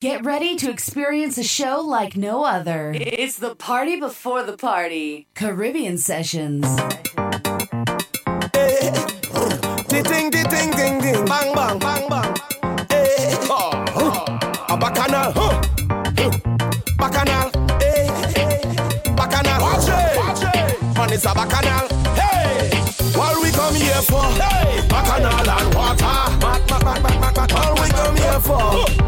Get ready to experience a show like no other. It's the party before the party. Caribbean Sessions. Hey, ding, ding, ding, ding, ding, bang, bang, bang, bang. Hey, oh, oh. a bacchanal, huh? bacchanal, hey, hey, bacchanal. Watch it, watch it. Man, it's a bacchanal. Hey, what we come here for? Hey, bacchanal and water. Back, back, back, back, back, back. All we come here for? Bacchanal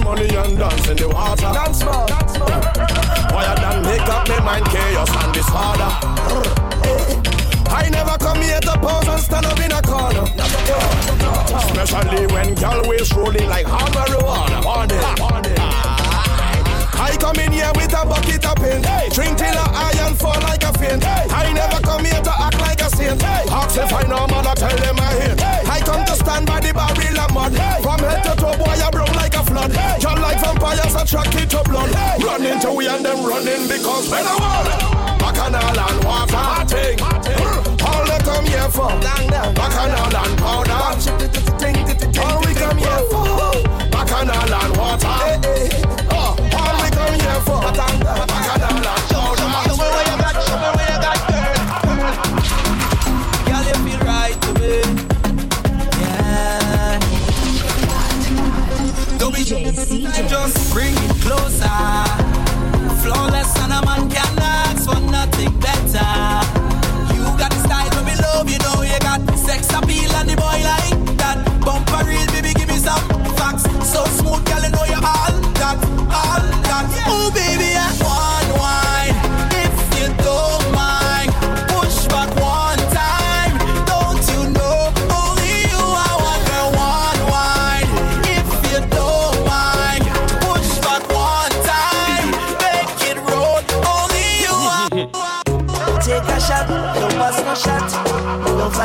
my money and dance in the water. Dance more. Why I done make up my mind chaos and disorder. I never come here to pose and stand up in a corner. Especially when gal waist rolling like hard marijuana. On it, on it. I come in here with a bucket of paint. Hey. Drink till I iron fall like a faint. Hey. I never come here to act like a saint. Hey. Ask if I know man, I tell them I hate. I come to stand by the barrel of mud. From head to toe, boy, I broke like flood. Hey. Just like vampires attracted to blood. Hey. Run into we and them running because when I want Bacchanal and water. Ting. All they come here for. Bacchanal and powder. All we come here for. Bacchanal and water. All we come here for. Bacchanal and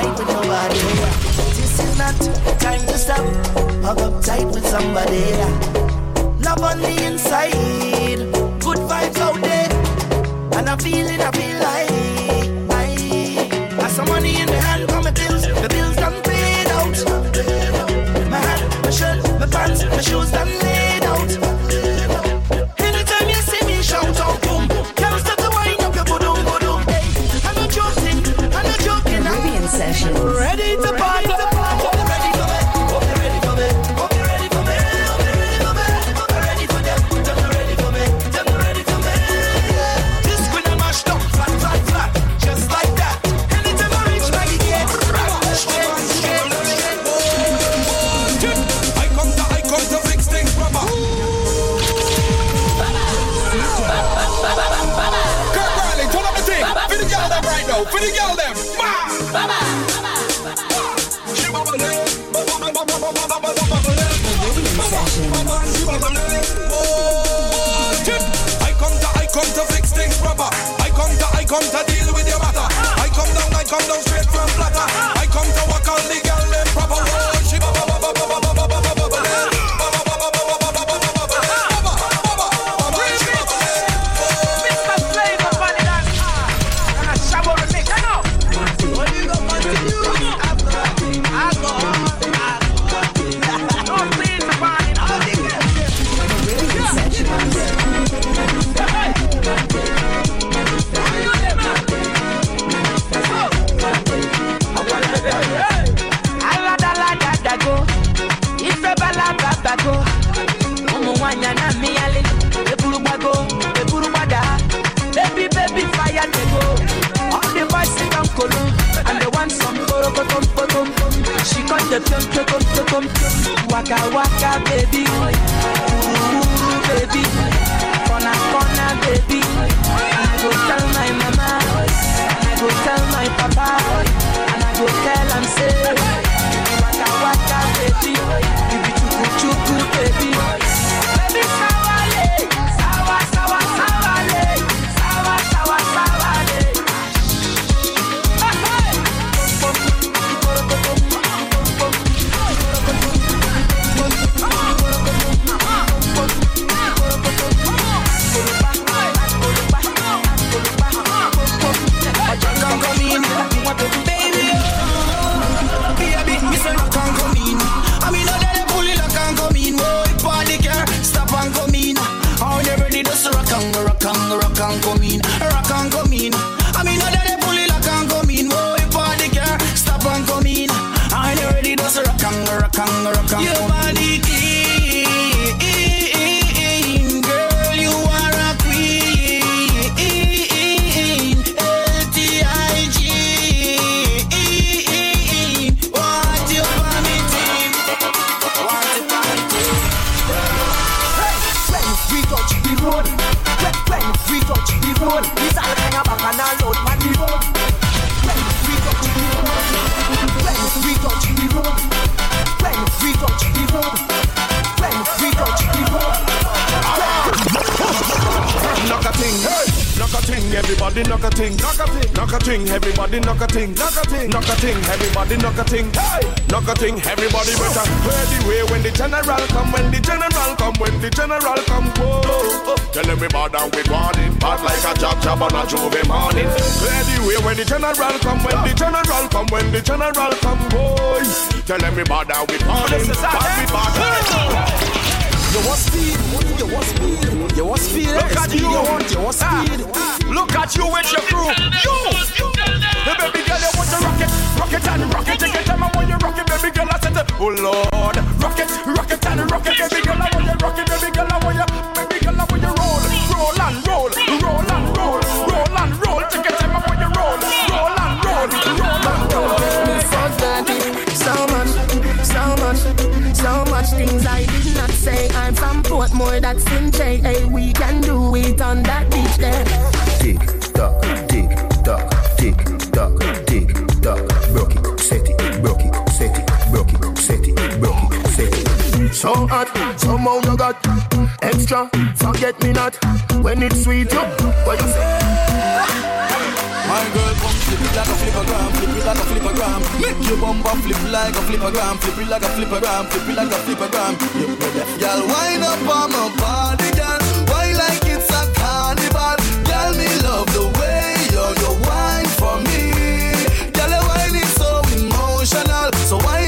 Don't with nobody. This is not time to stop. Hug up tight with somebody. Love on the inside, The pium pium pium pium. Waka waka, baby. Ooh, baby. Corner corner, baby. And I go tell my mama, and I go tell my papa, and I go tell am say. Knock a ting, knock a ting, everybody knock a ting. Knock a ting, knock a ting, everybody knock a ting. Hey, knock a ting, everybody better clear the way when the general come. When the general come, when the general come. Whoa, tell everybody we want it. Bad like a job job on a J'ouvert morning. Clear the way when the general come. When the general come, when the general come. Boy, tell everybody we want it. Bad we bad. You want speed, you want speed, you want speed. You, you want, you want speed. Ah, ah. Look at you with your crew. You, the baby girl, you want to rock it, rock it and rock it. Take your time, I want you rock it, baby girl. I said, oh Lord, rock it, rock it and rock it, baby girl. I want you rock it, baby girl. I want you, baby girl. I want you roll, roll and roll, roll and roll, roll and roll. Take your time, I want you roll, roll and roll, roll and roll. So much, so much, so much things I did not say. I'm from Portmore, that's in J. Hey, we can do it on that beach there. So hot, somehow you got extra. Forget me not when it's sweet. You, what you say? My girl, come flip it like a flippergram, flip it like a flippergram. Make your bumper flip like a flippergram, flip it like a flippergram, flip it like a flippergram. You ready? Girl, wind up on my body, girl. Why like it's a carnival? Girl, me love the way you you wine for me. Girl, your wine is so emotional. So wind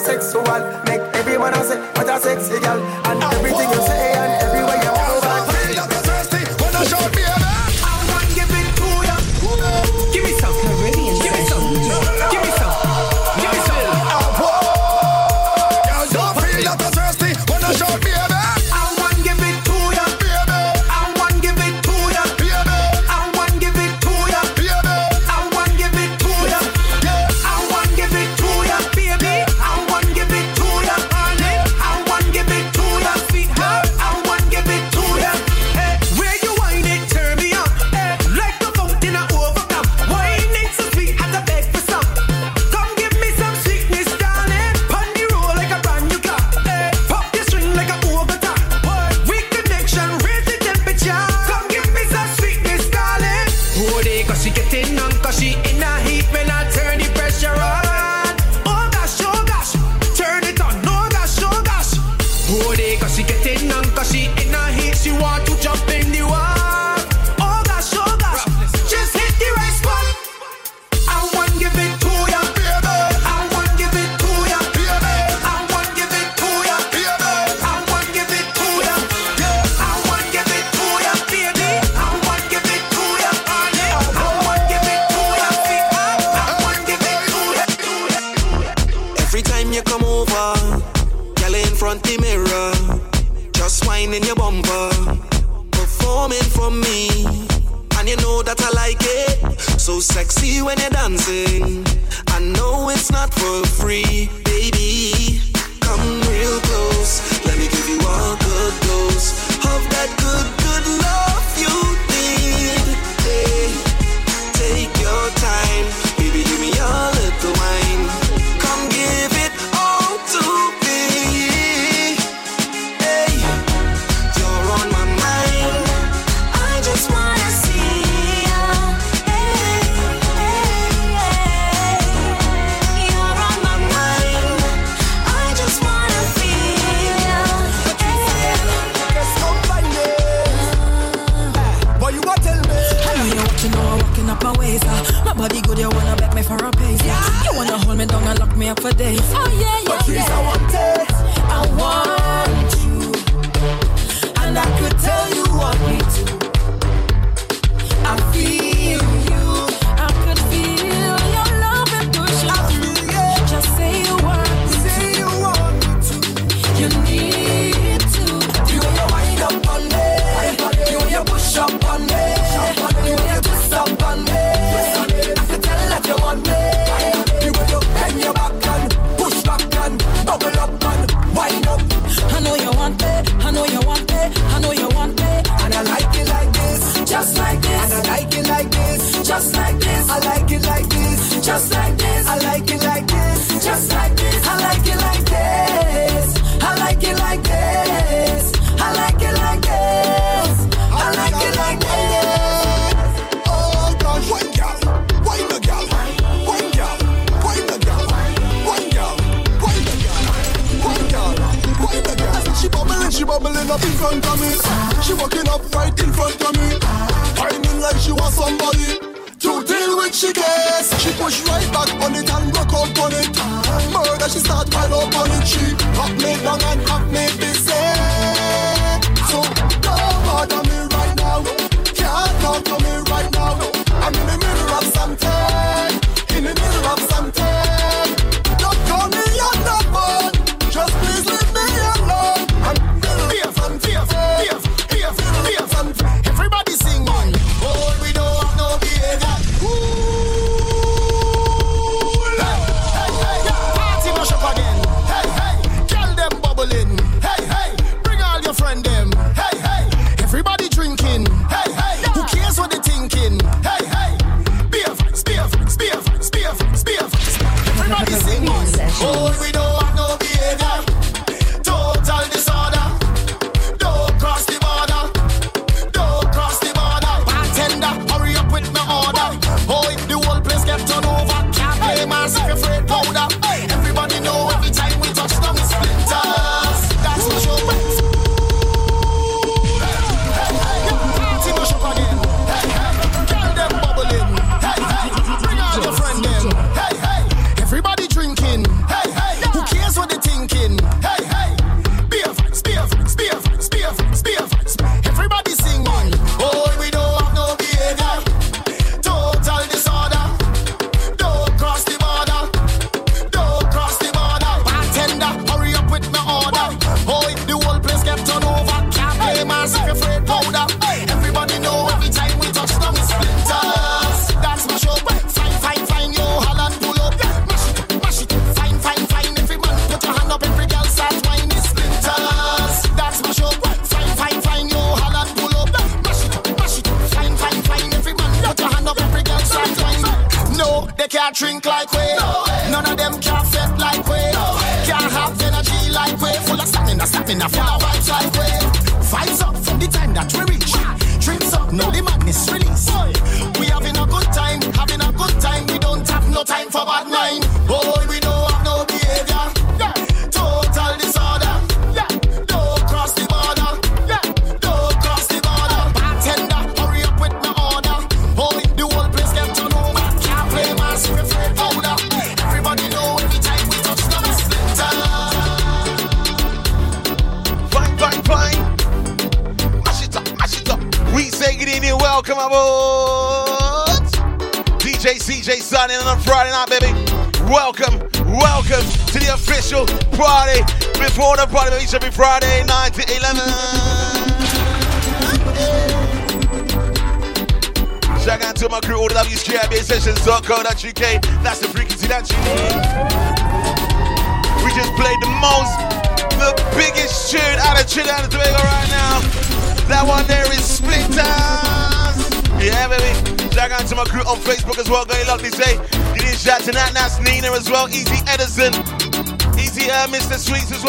sexual. Make everyone say,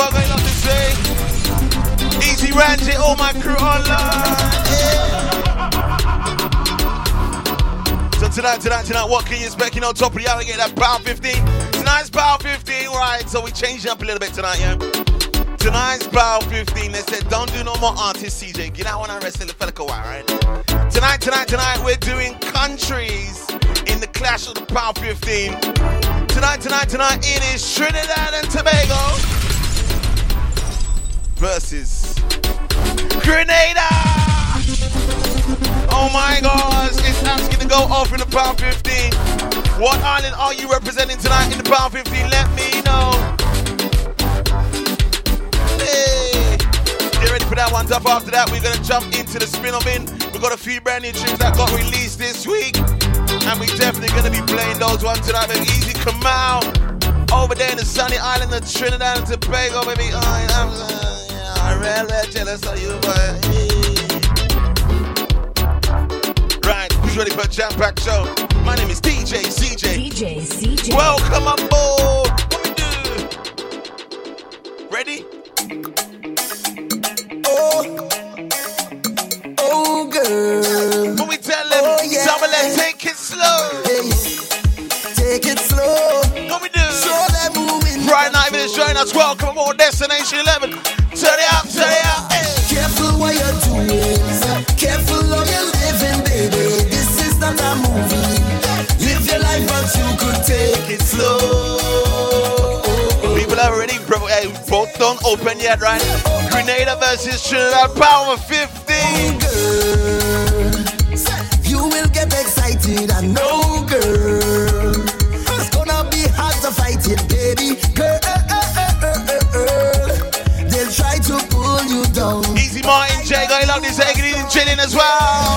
got going. Easy Ranjit, all my crew online. So tonight, tonight, tonight, what can you expect? You know, top of the alligator, that Power 15. Tonight's Power 15, right? So we changed up a little bit tonight, yeah? Tonight's Power 15, they said, don't do no more artists, CJ. Get out when I wrestle the fella while, right? Tonight, tonight, tonight, we're doing countries in the clash of the Power 15. Tonight, tonight, tonight, it is Trinidad and Tobago versus Grenada. Oh my gosh, it's asking to go off in the Power 15. What island are you representing tonight in the Power 15? Let me know. Hey, get ready for that one. Up after that, we're gonna jump into the spin of in. We got a few brand new tunes that got released this week, and we're definitely gonna be playing those ones tonight. But easy come out over there in the sunny island of Trinidad and Tobago, baby. I am yeah, real, real jealous of you, but Right, who's ready for a jam packed show? My name is DJ CJ. DJ CJ. Welcome aboard. What we do? Ready? Oh, oh, girl. When we tell them, Oh, yeah. double and take it slow. Hey, take it slow. What we do? Show them moving. Right now, if it's joining us, welcome aboard Destination 11. Open yet, right? Grenada versus Trinidad Power 15. girl. You will get excited, I know, girl. It's gonna be hard to fight it, baby. Girl, eh, eh, eh, they'll try to pull you down. Easy Martin J, got love this egg and chilling as well.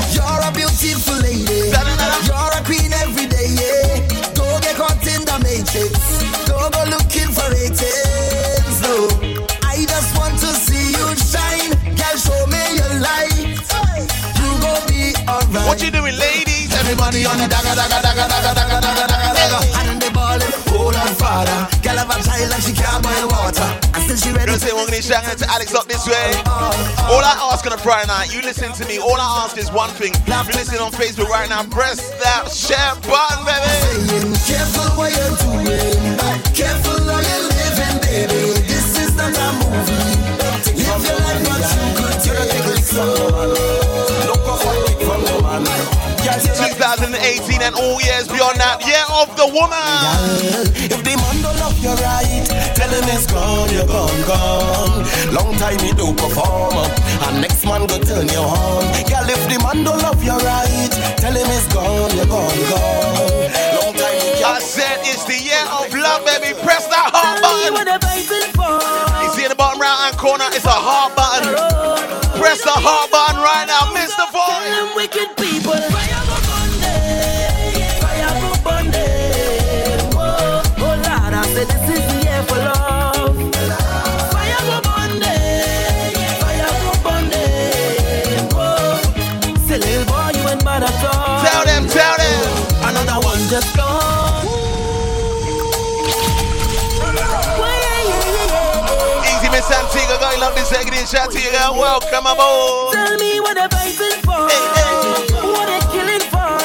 you doing, ladies? Everybody on the dagger, dagger, dagger, dagger, dagger, dagger, dagger, dagger. And the ballin'. Hold on father. Girl have a child like she can't boil water. Don't say we're gonna shout to Alex up this way. All I ask on a Friday night, you listen to me. All I ask is one thing. If you're listening on Facebook right now, press that share button, baby. Careful what you're doing. Careful how you're living, baby. This is not a movie. Live your life, but you could take it. 2018 and all years beyond that, year of the woman. If the man don't love you right, tell him it's gone, you're gone, gone. Long time he do perform, and next man go turn you on. Girl, if the man don't love you right, tell him it's gone, you're gone, gone. Long time he I said it's the year of love, baby. Press that heart button. You see in the bottom right hand corner, it's a heart button. Press the heart button right now, Mr. Boy. Love this egg in shout to you, girl. Welcome aboard. Tell me what fighting for. What they're killing for.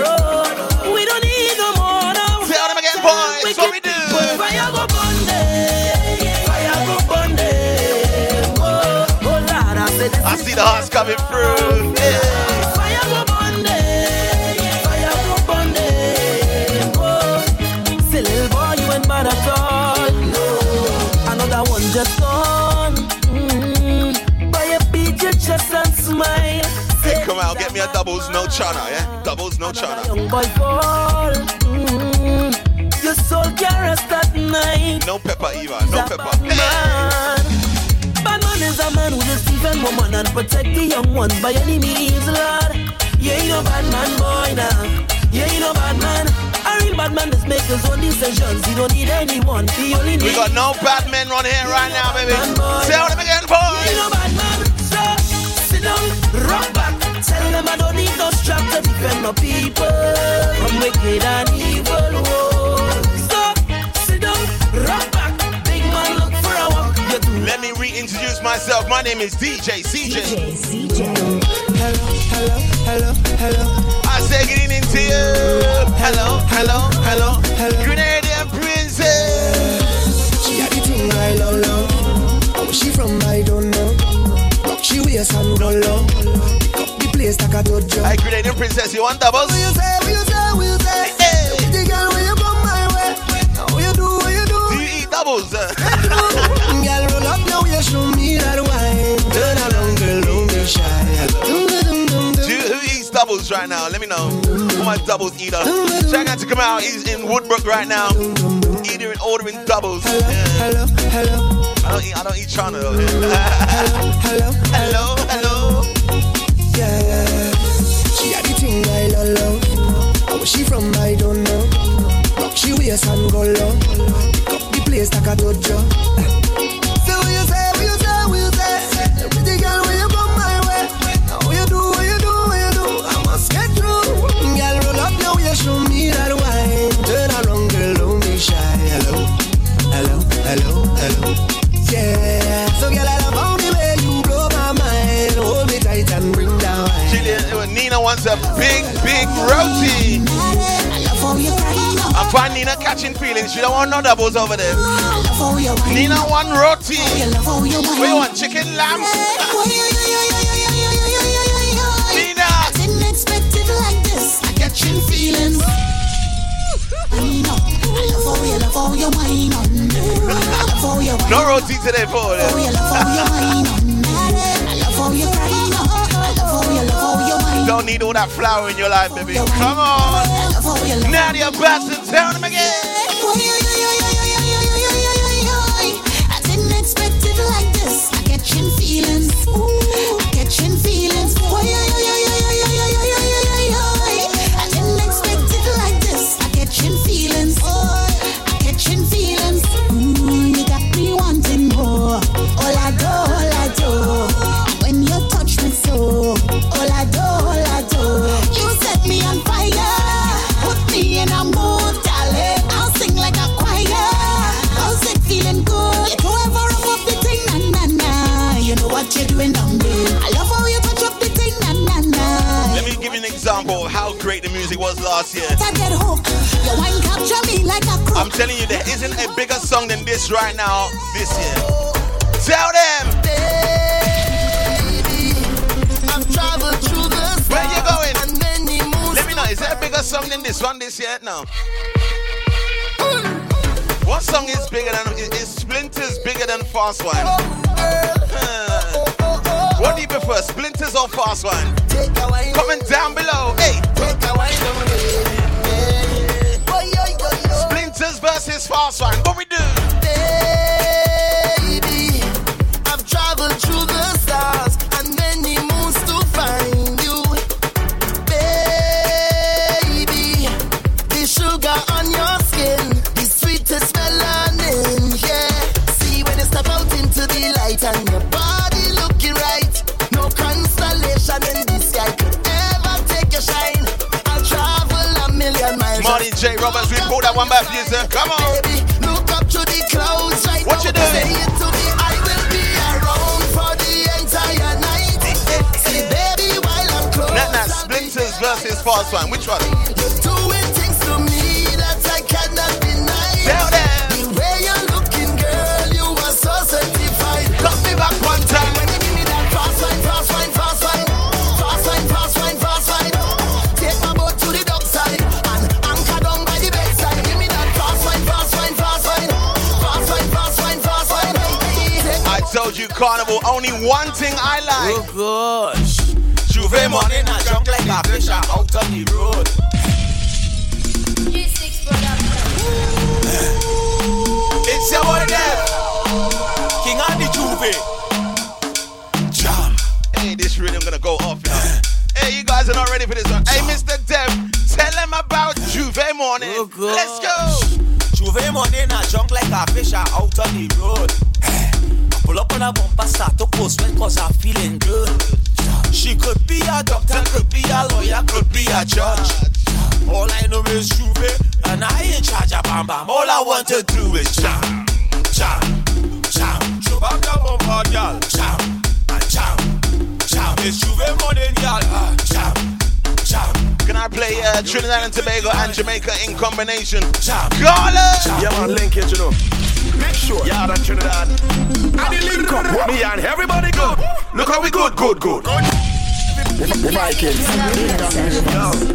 Lord. We don't need no more now. Tell them again, boys. What we do? Fire go. Fire go. Oh, oh Lord, I I see the hearts coming through. Doubles, no chana, yeah? Doubles, no chana. Young boy fall. Mm. Your soul can rest at night. No pepper, Eva, no pepper. Man. Bad man is a man who just defend woman and protect the young ones by any means, Lord. You ain't no bad man, boy, now. You ain't no bad man. A real bad man just make his own decisions. He don't need anyone. He only needs. We got no bad men on here right now, baby. Tell them again, You ain't no bad man. So sit down, rock back. Tell them I don't need no strap to defend my people from wicked and evil. Whoa. Stop, sit down, rock back. Big man, look for a walk. You do Let me reintroduce myself. My name is DJ CJ. DJ CJ. Hello, hello, hello, hello. I say getting into you. Hello, hello, hello. Hello. Grenadian princess. She had the thing right low, low. Where she from, I don't know. Rock she waist and go place like a dojo. Hey, Grenadian princess, you want doubles? What you say, what you say, what you say? Hey. The girl, when you come my way. What you do, what you do? Do you eat doubles? Girl, roll up your waist, show me that wine. Turn around, girl, don't be shy. Do you, who eats doubles right now? Let me know. Who my doubles eater? Shout out to come out. He's in Woodbrook right now. Eating and ordering doubles. Yeah. Hello, hello, I don't eat. I don't eat chana though. hello, hello, hello. yeah. She from, I don't know. She wears and go low. Pick the place like a dojo. Say what you say, what you say, what you say. Pretty girl, where you come my way. Now what you do, what you do, what you do. I must get through. Girl, roll up your way, show me that wine. Turn around, girl, don't be shy. Hello, hello, hello, hello. Yeah. So girl, I love how the way you blow my mind. Hold me tight and bring down. Uh, Nina wants a big, big roti catching feelings. She don't want no doubles over there. Nina want roti. You want? Chicken lamb? Nina. I didn't expect it like this. I you feelings. You you you No roti today you you you you you whine. Don't need all that flour in your life, baby. Come on. I love how you love Nadia Batson, tell them again. I'm telling you, there isn't a bigger song than this right now this year. Tell them where you going. Let me know, is there a bigger song than this one this year? No. What song is bigger than is, Splinters bigger than Fast? Huh. What do you prefer, Splinters or Fast? Wine, Comment down below. Hey, Fast One. What We pulled that one back you, sir. Come on. Baby, look up to the clouds right What now. you doing? Say it to me, I will be around for the entire night. See, baby, while I'm close, Splinters versus Fast One. Which one? Carnival, only one thing I like. Oh gosh. J'ouvert morning, I jump like a fish out on the road. It's your boy Dev. King of the J'ouvert. Jam. Hey, this rhythm gonna go off now. Hey, you guys are not ready for this one. Hey, Mr. Dev, tell them about J'ouvert morning. Oh. Let's go. J'ouvert morning, I jump like a fish out on the road. Pull up on a bumper, start to post when cause I'm feeling good. She could be a doctor, could be a lawyer, could be a judge. All I know is J'ouvert, and I ain't charge of bam bam. All I want to do is jam, jam, jam. Show back your bumper, girl. Jam, and jam, jam. It's J'ouvert morning, girl. Ah, Jam, jam, Can I play uh, Trinidad and Tobago and Jamaica in combination? jam. Garland! Yeah, man, link it, you know. Make sure. Yeah, that Trinidad. And the link up. Me and everybody good. Look how we good, good, good. The Vikings.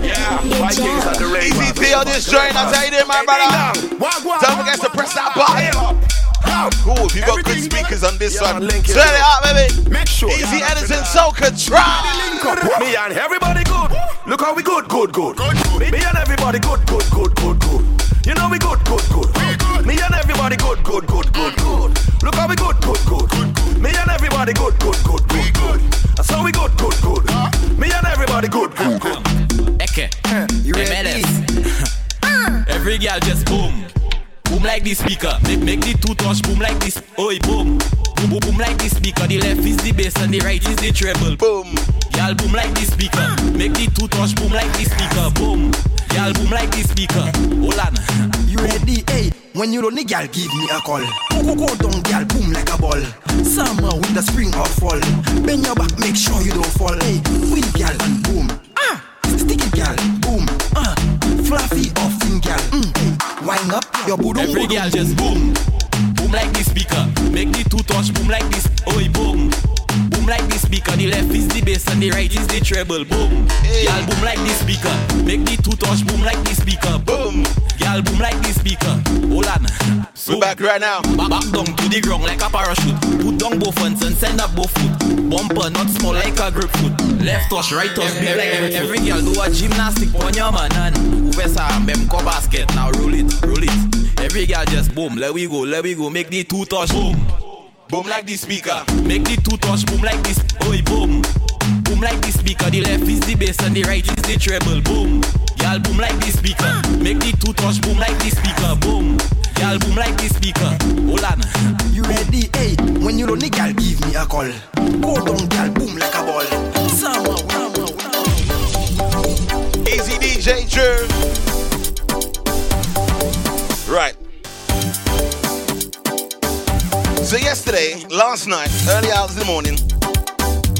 Yeah, Vikings at the race. Easy feel this joint, I tell you this, my brother. Don't forget to press that button. Cool, you got good speakers on this Yeah, one, man, link it. turn it up, baby. Make sure. Easy yeah, Edison Trinidad. Soca, try. Link. Me and everybody good. Look how we good, good, good. Me, me and everybody good, good, good, good, good. You know we good, good, good. Me and everybody good, good, good, good, mm-hmm. good. Look how we good, good, good. good, good. Me and everybody good, good, good, good, good. That's how we good, good, good. Me and everybody good, good, good. Eke, you ready? Every girl just boom. Boom like this speaker. Make, make the two touch boom like this. Oi, boom. Boom, boom, boom like this speaker. The left is the bass and the right is the treble. Boom. Y'all boom like this speaker. Make the two touch boom like this speaker. Boom. Y'all boom like this speaker. Hold on. You ready? Hey, when you lonely, girl, give me a call. Go, go, go down, girl, boom like a ball. Summer, winter, spring or fall. Bend your back, make sure you don't fall. Hey, win, girl, and boom. Ah, Fluffy off thing, girl. Mm, mm. Wind up your boodoo. Every girl just boom. Boom like this speaker. Make me two touch boom like this. Oi, boom. Boom like the speaker, the left is the bass and the right is the treble. Boom, y'all boom like the speaker. Make the two touch boom like the speaker. Boom, y'all boom like the speaker. Hold on. So We're back right now. Back, back down to the ground like a parachute. Put down both hands and send up both foot. Bumper not small like a grapefruit. Left touch, right touch, big like every, every girl do a gymnastic on your man and Uvesa mem ko basket. Now roll it, roll it. Every girl just boom, let we go, let we go. Make the two touch boom. Boom like the speaker. Make the two touch boom like this. Oi boom. Boom like the speaker. The left is the bass and the right is the treble. Boom. Y'all boom like the speaker. Make the two touch boom like the speaker. Boom. Y'all boom like the speaker. Hold on. You ready? Hey, when you lonely, girl, give me a call. Go down, girl, boom like a ball. Somehow, somehow, Easy DJ Drew. Right. So yesterday, last night, early hours in the morning,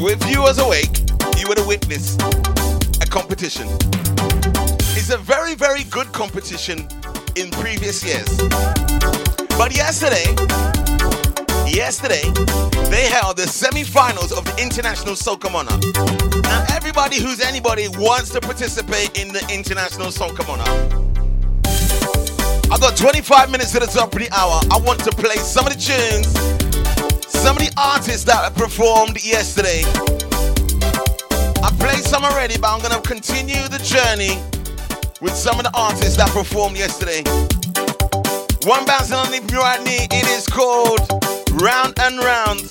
with viewers awake, you would have witnessed a competition. It's a very, very good competition in previous years. But yesterday, yesterday, they held the semi-finals of the International Soca Monarch. Now, everybody who's anybody wants to participate in the International Soca Monarch. I got 25 minutes to the top of the hour. I want to play some of the tunes, some of the artists that performed yesterday. I played some already, but I'm gonna continue the journey with some of the artists that performed yesterday. One bouncing on the right knee, it is called Round and Round.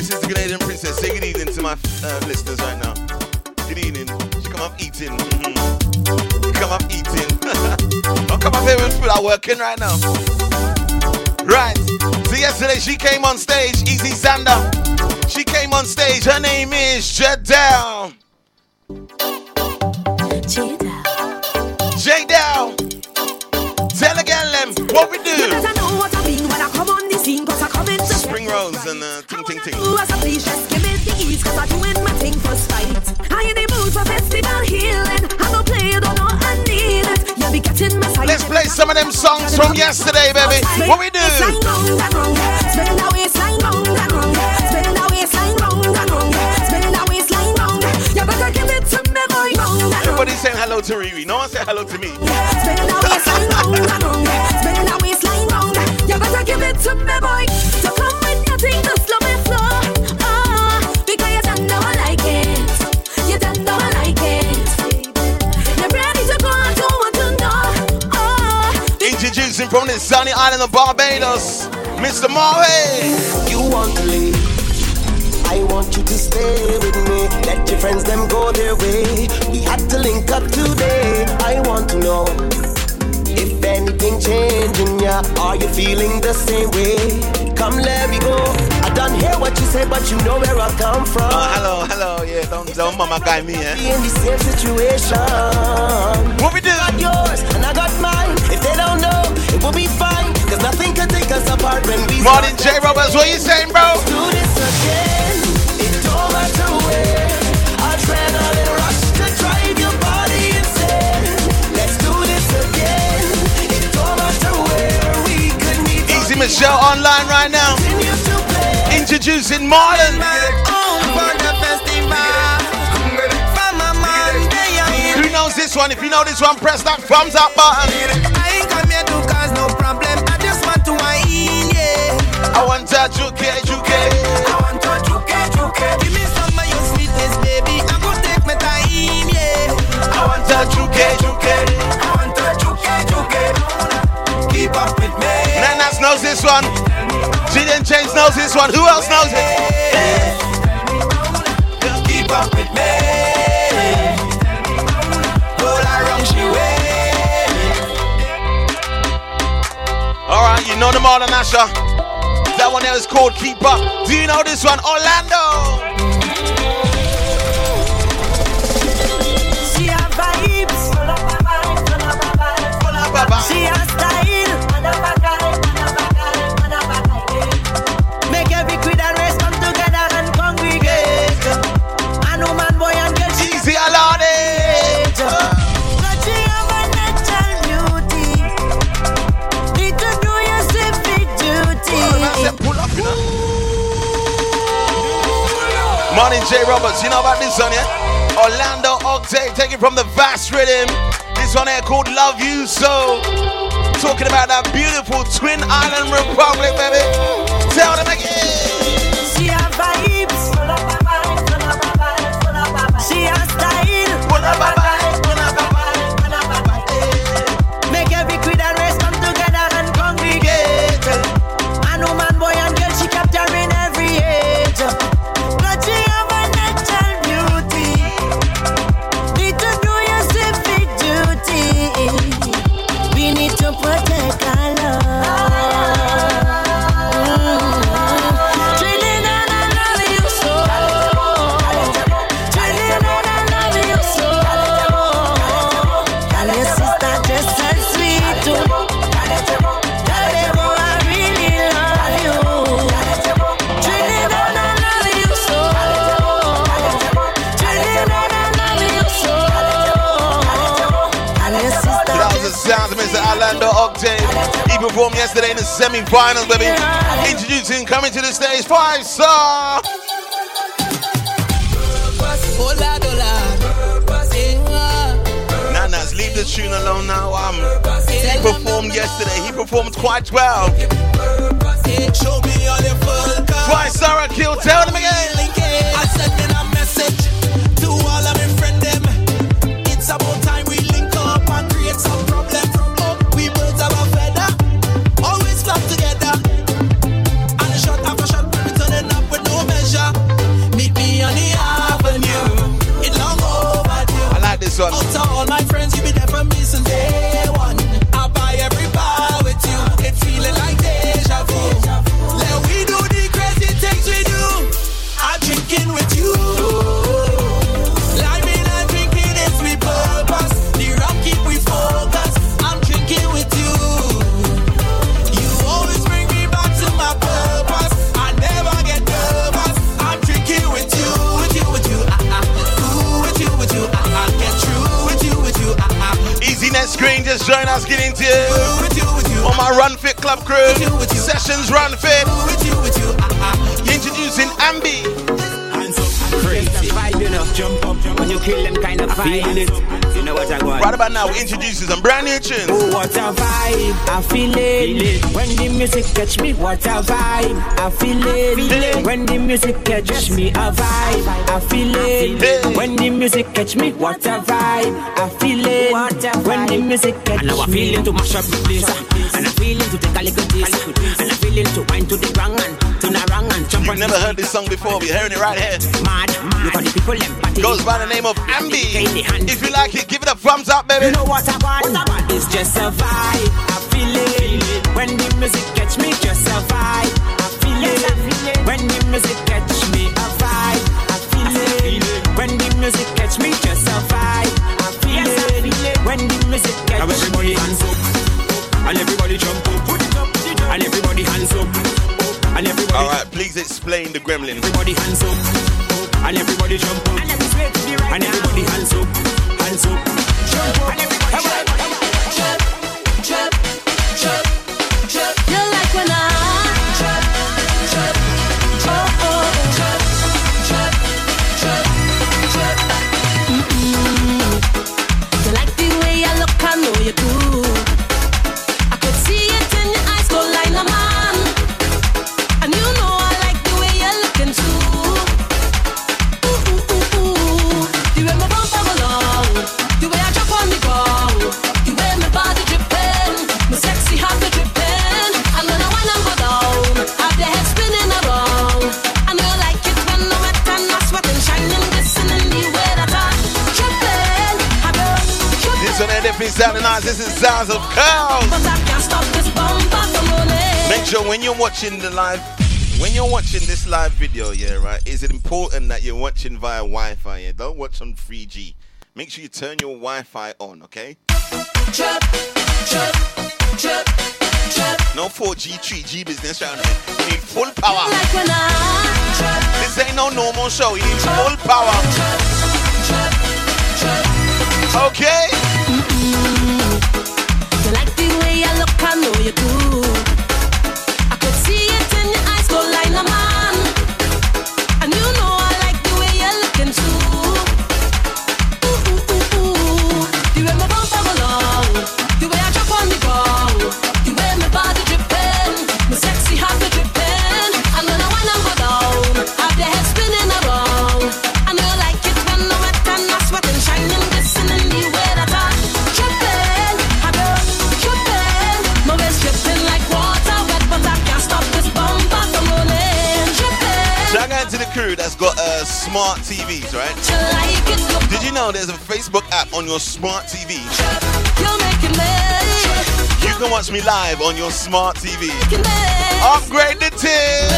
This is the Canadian Princess. Say good evening to my uh, listeners right now. Good evening. She come up eating. Mhm. Come up eating. Come up here with food. I'm working right now. Right. So yesterday she came on stage, Easy Sander. She came on stage. Her name is Jadel. Jadel. Tell again them what we do. better know what I mean when I come on the scene, cause I come in to Spring Rose and uh, ting ting ting. Some of them songs from yesterday, baby. What we do? Everybody saying hello to Riri. No one said hello to me. From the sunny island of Barbados, Mr. Marley. You want to leave. I want you to stay with me. Let your friends them go their way. We had to link up today. I want to know if anything changing ya. Are you feeling the same way? Come, let me go. I don't hear what you say, but you know where I come from. Oh, hello, hello, yeah, don't, don't mama guy me, eh? Be in the same situation. What we do? got yours and I got mine. It will be fine. Cause nothing can take us apart when we Martin J. Roberts, what you saying, bro? do this again. It don't matter where. Adrenaline rush to drive your body insane. Let's do this again. It don't matter where we could meet. Easy Michelle online right now. Continue to play. Introducing Marlon. Who knows this one? If you know this one, press that thumbs up button. Yeah. I want to juke, juke. I want to juke, juke. Give me some of your sweetness, baby. I'm gonna take my time, yeah. I want to juke, juke. I want to juke, juke. Keep up with me. Nanas knows this one. Julian James knows this one. Who else knows it? Just keep up with me. Roll around she way. All right, you know them all, Anasha. That one there is called Keep Up. Do you know this one? Orlando. She DJ Roberts. You know about this one, yeah? Orlando Octave, taking from the vast rhythm. This one here called Love You So. Talking about that beautiful Twin Island Republic, baby. Tell them again. Yesterday in the semi-finals, baby. Introducing, coming to the stage, five star. Nanas, leave the tune alone now. Um, he performed yesterday. He performed quite well. Show me all your Five star kill. Tell them again. Into On my Run Fit Club crew. Sessions Run Fit. Introducing Ambi. Jump up when you kill them kind of feel it. You know what I want. Right about now, we introduce some brand new tunes. Oh, what a vibe, I feel it. When the music catch me, what a vibe, I feel it. When the music catch me, a vibe, I feel it. When the music catch me, what a vibe, I feel it. When the music catch me, and now I'm feeling to mash up the place, and I'm feeling to take a little taste, and I'm feeling to wind to the wrong and to the wrong and jump You've never heard this song before, we're hearing it right here. Mad, look at the people empathy. Goes by the name of Ambi. If you like it, give it a thumbs up, baby. You know what I want? What I want is just a vibe. I feel it when the music catch me. Just a vibe. I feel it when the music catch me. A vibe. I feel it when the music catch me. And everybody. All right, please explain the gremlin. Everybody hands up and everybody jump up. And everybody This is Sounds of Curls. But I can't stop this bumper from rolling. Make sure when you're watching the live, when you're watching this live video, yeah, right, is it important that you're watching via Wi-Fi? Yeah, don't watch on 3G. Make sure you turn your Wi-Fi on, okay? No 4G, 3G business around here. You need full power. This ain't no normal show. You need full power. Okay. Like the way I look, I know you do. Smart TVs, right? Did you know there's a Facebook app on your smart TV? You can watch me live on your smart TV. Upgrade the tip.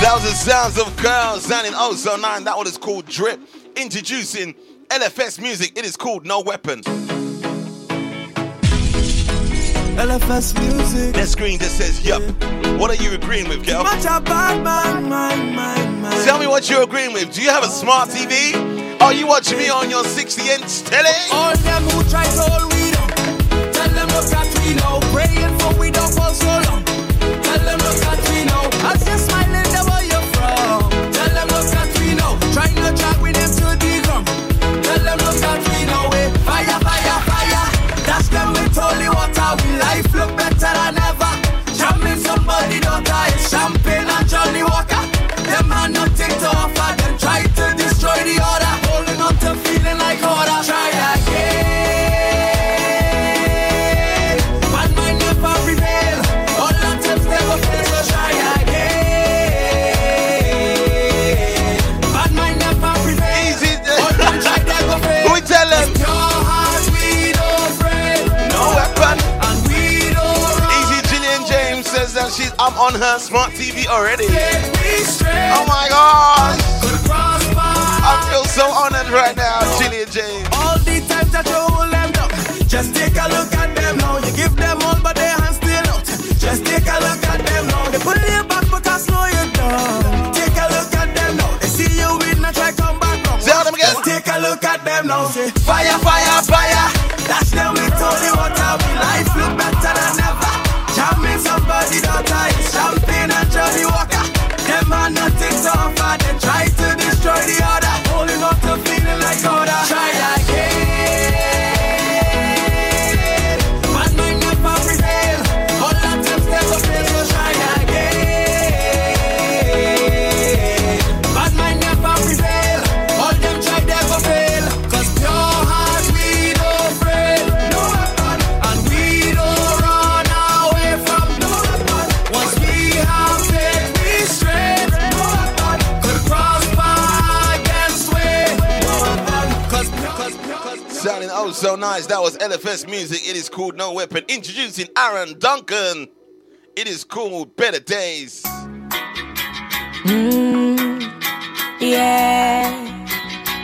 That was the sounds of girls sounding oh so nine. That one is called Drip. Introducing LFS music. It is called No Weapon. LFS music. That screen just says, yup. What are you agreeing with, girl? Tell me what you're agreeing with. Do you have a smart TV? Are you watching me on your 60 inch telly? All them who try to hold we down. Tell them look at we now. Praying for we don't fall so long. On her smart TV already. Oh my gosh. I feel so honored right now, Gillian James. All the times that you hold them down, just take a look at them now. You give them all, but their hands still out. Just take a look at them now. They pull you back because slow you down. Take a look at them now. They see you win and try come back wrong. Tell them again. Just take a look at them now. Say fire, fire, fire. Dash them with holy water. We life Somebody daughter is champagne and Johnny Walker. Them man nothing to offer. They try to destroy the so nice. That was LFS music. It is called No Weapon. Introducing Aaron Duncan. It is called Better Days. Mm, yeah,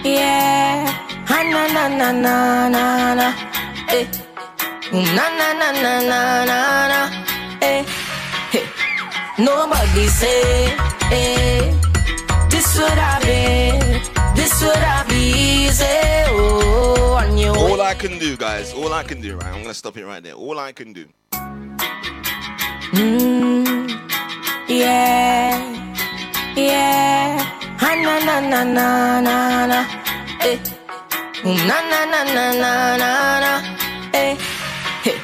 yeah. Ha, na na na na na na. Eh. Na na na na na na na. Eh. Hey. Nobody say, eh. This would have been, this would have been easy. Oh, All I can do, guys, all I can do, right? I'm gonna stop it right there. All I can do. Mm, yeah, yeah. Ha, na na na na na na. Eh. Na na na na na na na. Eh. Hey.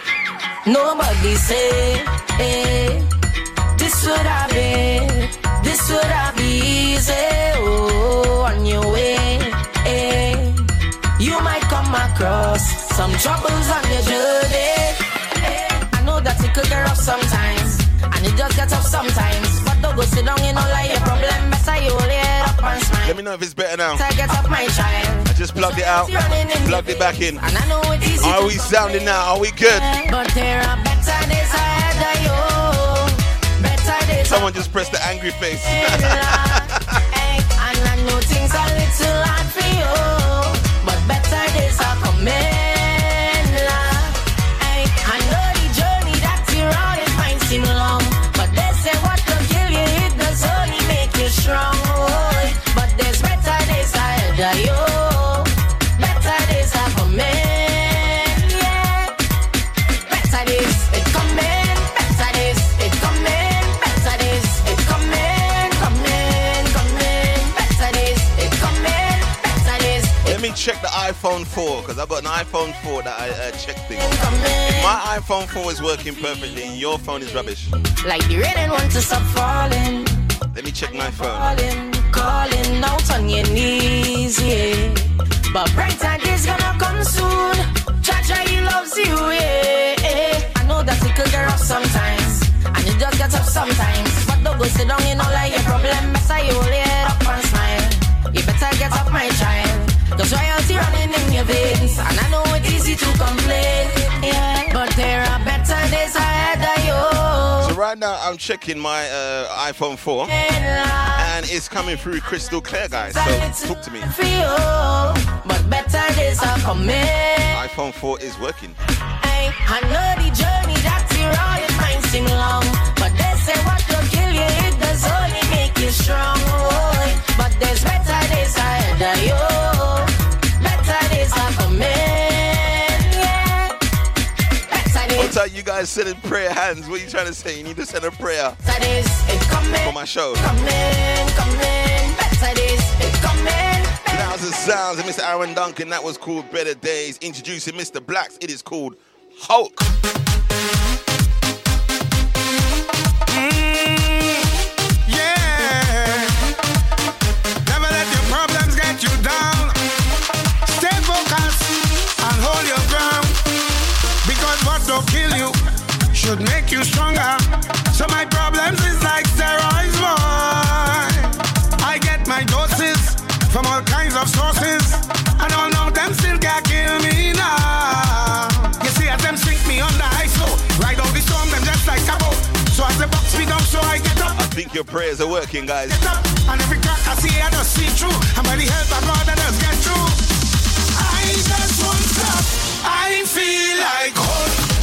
Nobody say, eh. This would have been, this would have been easy. Oh, on your way, come across some troubles on your journey. I know that it could get rough sometimes, and it just gets tough sometimes. But don't go sit down, you know, like your problem. Better you hold your head up and smile. Let me know if it's better now. Better get up, my child. I just plugged it out, plugged it back in. And I know it easy Are we sounding now? Are we good? But there are better days ahead of you. Better days Someone just pressed the angry face. And I know things are little hard for you, better days are I've got an iPhone 4 that I uh, check things. If my iPhone 4 is working perfectly, your phone is rubbish. like the rain and want to stop falling, Let me check my phone. falling, calling out on your knees, yeah. But brighter days gonna come soon. Cha cha, he loves you, yeah. I know that it could get rough sometimes, and it just tough sometimes. But don't go sit down, you know, like your problem. Better you hold your head up and smile. You better get up, my child. Cause royalty running in your veins. And I know it's easy to complain. Yeah. But there are better days ahead of you. So right now I'm checking my uh, iPhone 4 and it's coming through crystal clear, guys. So talk to me. But better days are coming. iPhone 4 is working. Hey, I know the journey that you're on, it might seem long. But they say what will kill you, it does only make you strong. Oh, but there's better days ahead of you. Better days. What's up, you guys sending prayer hands? What are you trying to say? You need to send a prayer days, coming. for my show. Coming, coming. Better days, it coming. Thousand Sounds and Mr. Aaron Duncan. That was called Better Days. Introducing Mr. Blacks. It is called Hulk. Yeah. Should make you stronger. So my problems is like steroids, boy. I get my doses from all kinds of sources. And all know them still can't kill me now. You see, as them sink me under ice, so ride on the storm, them just like a boat. So as the box me down, so I get up. I think your prayers are working, guys. And every crack I see, I just see through. And by the help of God, I just get through. I just won't stop. I feel like hope.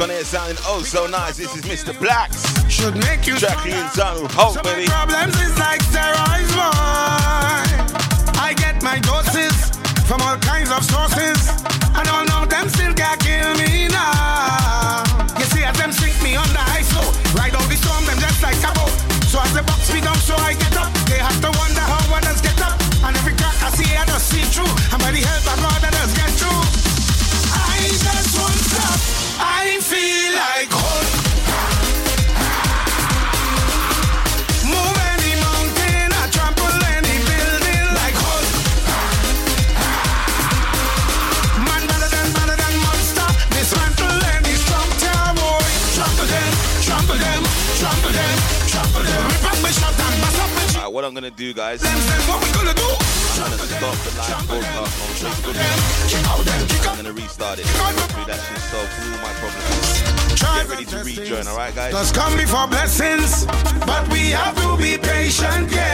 This one here sounding oh so nice. This is Mr. Blacks. Should make you Jacqueline Zanu. Hulk, So my baby. problems is like steroids, boy. I get my doses from all kinds of sources. And all know them still can't kill me now. You see, as them sink me under ice, so ride on the storm, them just like a boat. So as the box me down, so I get up. They have to wonder how others get up. And every crack I see, I just see through. And by the help of God, I just get through. I just won't stop. I feel like hope. Move any mountain, I trample any building like Hulk. Man better than, better than monster. Dismantle any structure, boy. Trample them, trample them, trample them, trample them. Rip up my shot and bust up my shit. Alright, what I'm gonna do, guys? Them say what we gonna do? I'm gonna stop the live broadcast on Facebook. I'm gonna restart it. Hopefully that should solve all my problems. Get ready to rejoin, alright, guys? Does come before blessings, but we have to be patient, yeah.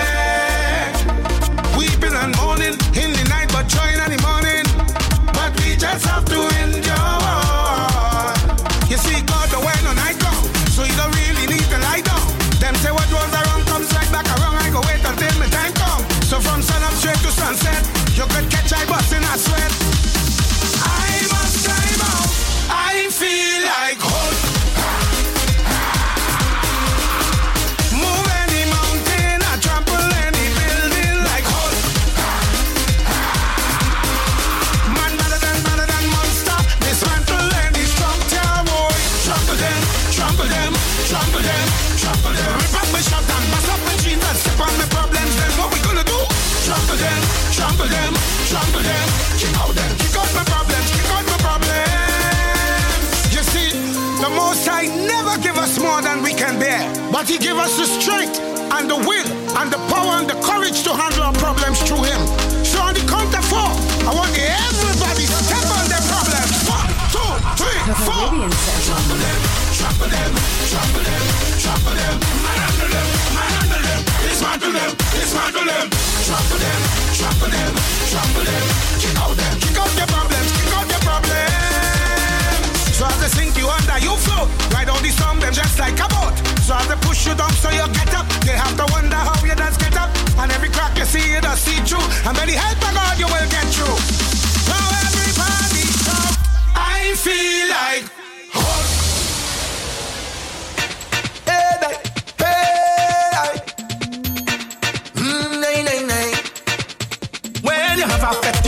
But He give us the strength and the will and the power and the courage to handle our problems through Him. So on the count of four, I want everybody step on their problems. One, two, three, four. Trample them, trample them, trample them, trample them. Manhandle them, manhandle them, dismantle them, dismantle them. Trample them, trample them, trample them. Kick out them, kick out your problems, kick out your problems. You float. Ride on the storm, them just like a boat. So as they push you down, so you get up. They have to wonder how you just get up. And every crack you see, you just see through. And the help of God, you will get through. Now everybody shout, I feel like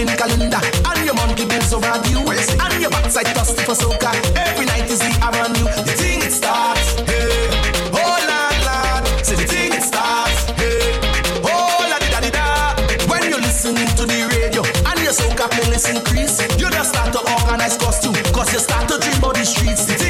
calendar. And your monthly bills overdue. And your backside dusty for soca. Every night is the avenue. The thing it starts. Hey. Oh, lad, lad. Say the thing it starts. Hey. Oh, la di da di da. When you're listening to the radio and your soca playlist increase, you just start to organize costume. Cause you start to dream about the streets. The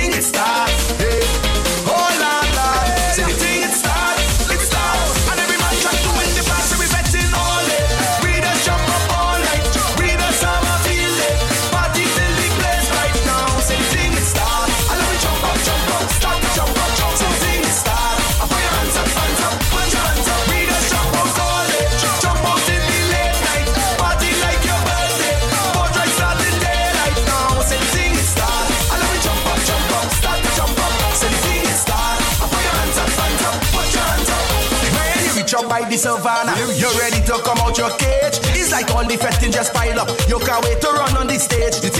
just pile up. You can't wait to run on the stage. The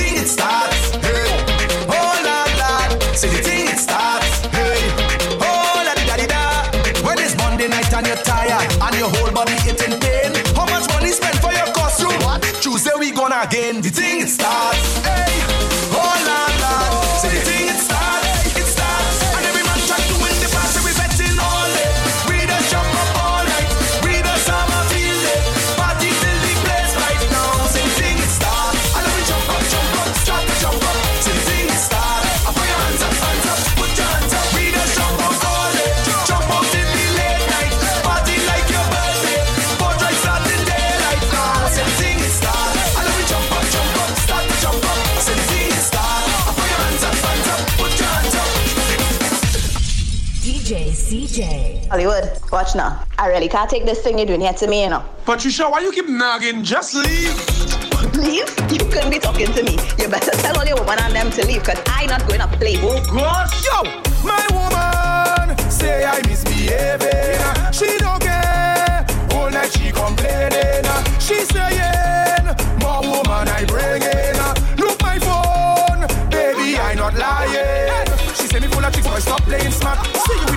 Watch now. I really can't take this thing you're doing here to me, you know. Patricia, why you keep nagging? Just leave. Leave? You couldn't be talking to me. You better tell all your woman and them to leave, cause I not going to play. Oh gosh, yo, my woman say I misbehaving. She don't care. All night she complaining. She saying, more woman I bring in. Look my phone, baby I not lying. She say me full of tricks, I stop playing smart. See you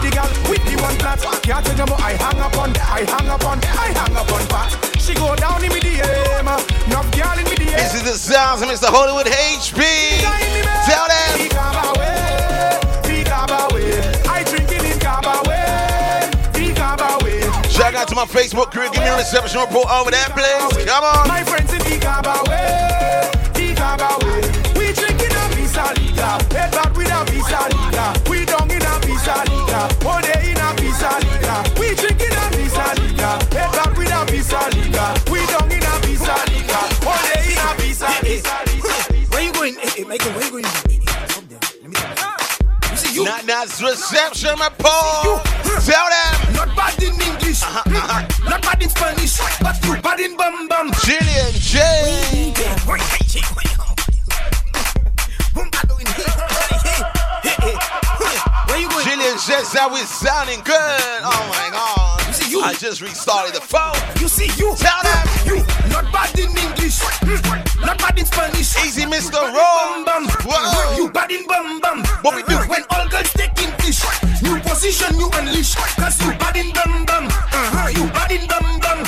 with the girl with the one flat. Can't tell you but I hang up on, I hang up on, I hang up on pat. She go down in me DM, no girl in me DM. This is the sounds of Mr. Hollywood HB. Tell them. I drinking in Cabaret. Cabaret. Shout out to my Facebook crew. Give me a reception report over there, please. Come on. My friends in the Cabaret. We drinking a Visa Liga. Head back with a Visa Liga. We down in a Visa Liga. One day Visa Liga. We down in a Visa Liga. One day in a Visa Liga. Where you going? Hey, hey, Michael, where you going? Not that's reception report. Tell them. Not bad in English, uh-huh, uh-huh. not bad in Spanish, but you bad in bum bum. Jillian J. Where you going? Jillian says that we're sounding good. Oh my god. You. I just restarted the phone. You see you. Tell them. You not bad in English, hmm, not bad in Spanish. Easy, Mr. Bum, Ron. bum. Whoa. You bad in bum bum. What we do? When all girls take English, new position you unleash. Cause you bad in bum bum. Uh-huh. You bad in bum bum.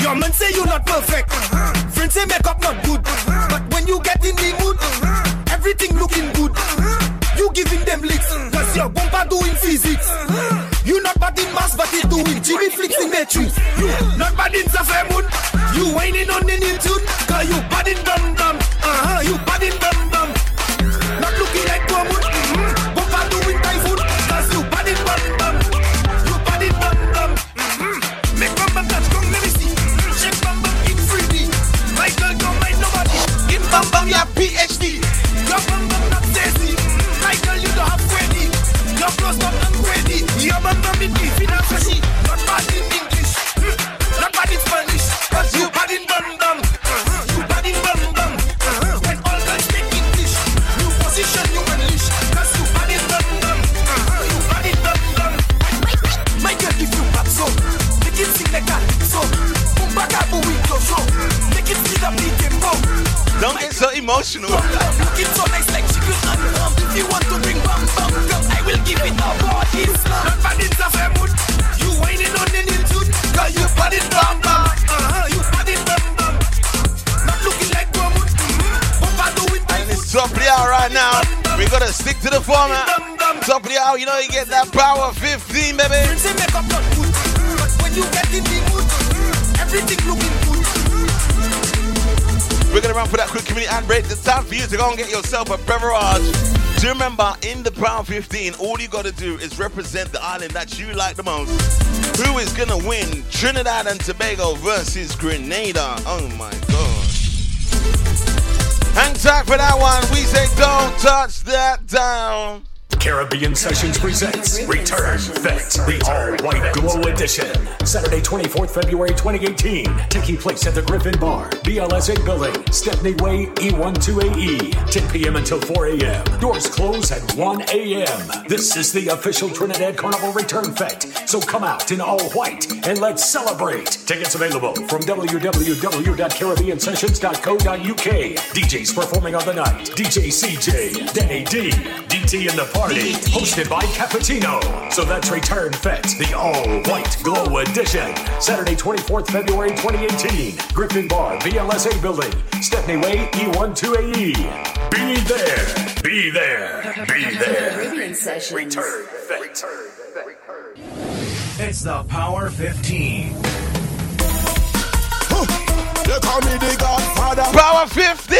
Your man say you not perfect. Uh-huh. Friends say makeup not good. Uh-huh. But when you get in the mood, uh-huh. everything looking good. You giving them licks. Cause your bumper doing physics. Jimmy flicks in the tree. You not bad in Safari Moon. You whining on the new tune. Cause you bad in bum emotional. It's so nice, like chicken and rum. You want to bring bam bam, girl, I will give it up. All this love. Nobody's a fair mood. You whining on the new dude, girl, you put bam bam. Uh huh, you put bam bam. Not looking like bam mood. Mm-hmm. Bumba doing it's top hour right now. We gotta stick to the format. Top of the hour, you know you get that power 15, baby. When you get in the mood, everything looking good. We're gonna run for that quick community and break. It's time for you to go and get yourself a beverage. Do remember in the Power 15, all you gotta do is represent the island that you like the most. Who is gonna win Trinidad and Tobago versus Grenada? Oh my god. Hang tight for that one. We say don't touch that down. Caribbean Sessions presents Return Fete, the all white glow edition. Saturday, 24th February 2018, taking place at the Griffin Bar, BLS 8 Building, Stepney Way, E12AE. 10 p.m. until 4 a.m. Doors close at 1 a.m. This is the official Trinidad Carnival Return Fete, so come out in all white and let's celebrate. Tickets available from www.caribbeansessions.co.uk. DJs performing on the night DJ CJ, Danny D, DT in the party, hosted by Cappuccino. So that's Return Fete, the all white glow edition. Saturday, 24th February 2018, Griffin Bar, VLSA Building, Stepney Way, E12AE. Be there, be there, be there. Return Fete. It's the Power 15. They call me the Godfather. Power 15.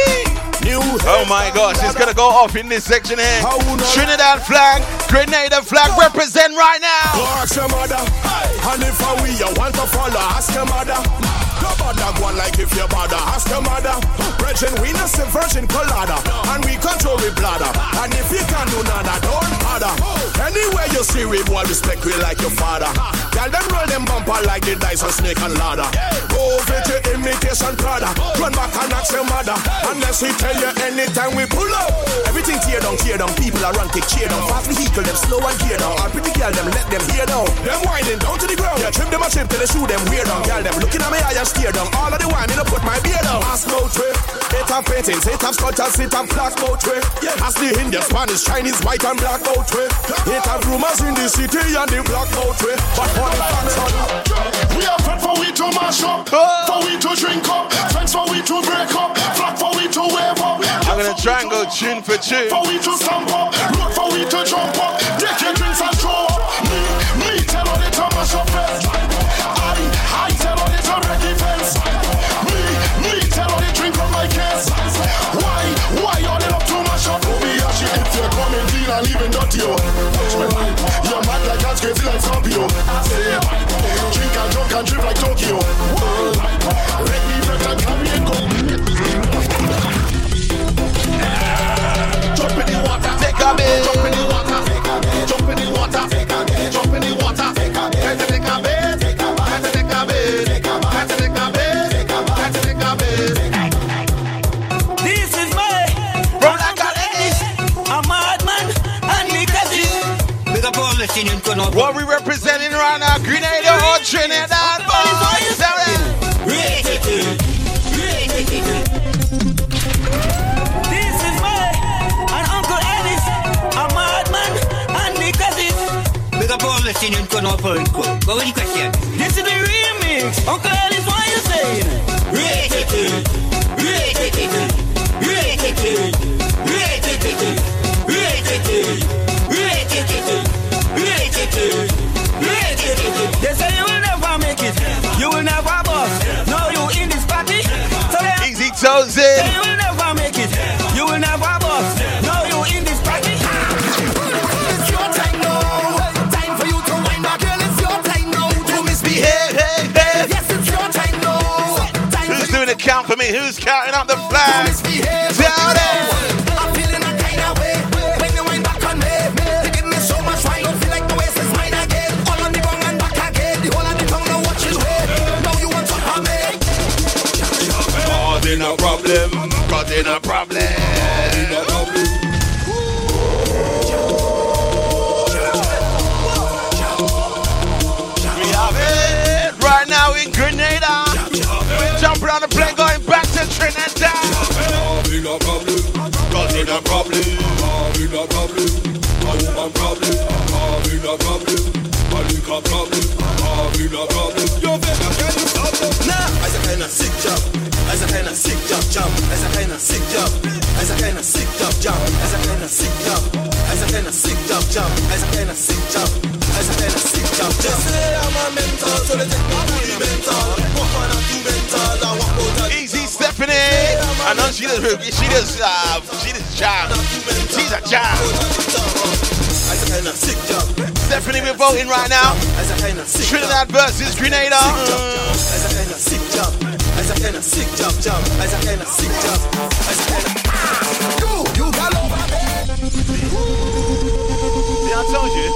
Oh my gosh, it's gonna go off in this section here. Trinidad flag, Grenada flag represent right now. Ask your mother. And if we you want to follow, ask your mother. No bother go on like if you bother, ask your mother. Virgin, we no say virgin colada. And we control we bladder. And if you can do nada, don't bother. Anywhere you see we boy, respect we like your father. Girl, them roll them bumper like the dice on snake and ladder. Go over to imitation Prada. Run back and ask your mother. Unless we tell you anytime we pull up. Everything tear down, tear down. People are run, take cheer down. Fast vehicle, them slow and gear down. All pretty girl, them let them hear down. Them winding down to the ground. Yeah, trim them a chip till they shoot them weird down. Girl, them looking at me eye and steer down. All of the wine, me no put my beard down. Ask no trip. It have paintings, it have sculptures, it have black boat trip. Yeah, ask the Indian, Spanish, Chinese, white and black boat trip. It have rumors in the city and the black boat trip. But for the facts on We are fed for we to mash up, oh. for we to drink up, friends for we to break up, flock for we to wave up. I'm gonna try and go tune for tune. For we to stamp up, road for we to jump up, the singing to. What we representing right now, Grenada or Trinidad, boys? Tell them. This is my and Uncle Ellis, a madman and me cousin. Big up all the singing to know for it. Go Go with the question. This is the remix. Uncle Ellis, what you saying? Now watching way. Now you want to have me. Causing a problem. Causing a problem. a problem, a problem, a problem, a problem, you stop them? A jump As a kind of sick sick jump As a kind of sick sick jump sick sick jump Just say I'm a mentor, so they She does, she does, uh, she does jam. She's a jam. Stephanie, we're voting right now. Trinidad versus Grenada. See, I told you.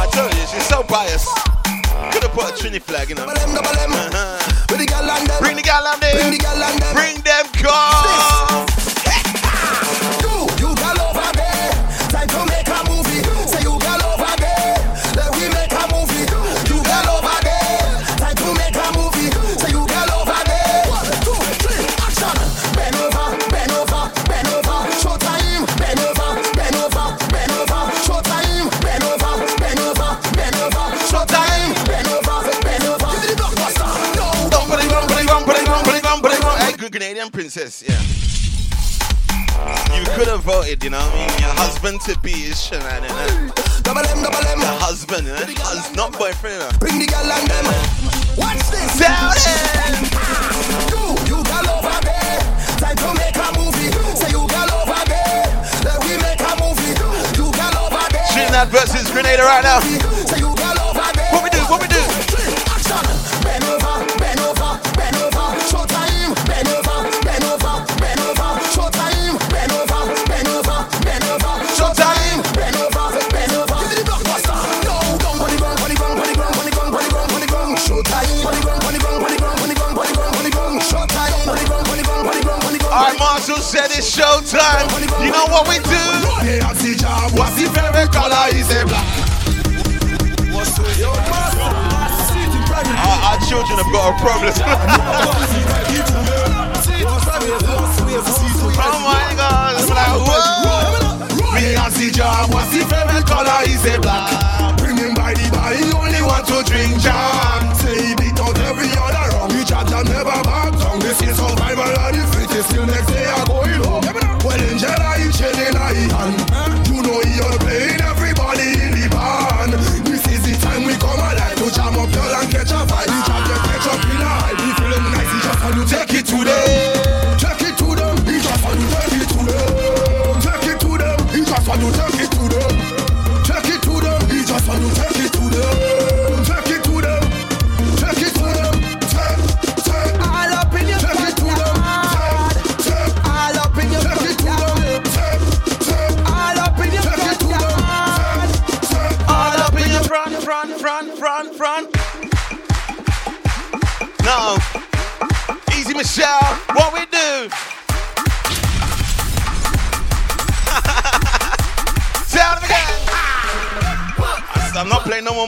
I told you, she's so biased. Could have put a Trini flag, you know. Uh-huh. Bring the gal on them. Bring the gal on them. Bring the gal on them. Bring them come. Princess, yeah. You could have voted, you know what I mean? Your husband to be is shenanigans. Double M, double M. Your husband, know? Hus- not boyfriend. Know? Bring the gal on them. Watch this. Down You, you gal over there. Time to make a movie. Say you gal over there. Let we make a movie. You gal over there. Trinidad versus Grenada right now. What we do? What's the favorite color? Is said black. Our, our children have got a problem. oh my God! I'm like, whoa. Me and see job, what's the favorite color? He say black. Bring him by the bar, he only want to drink jam. Say he beat out every other wrong. He chat and never back down. This is survival of the fittest. Till next day I'm going home. Jedi, he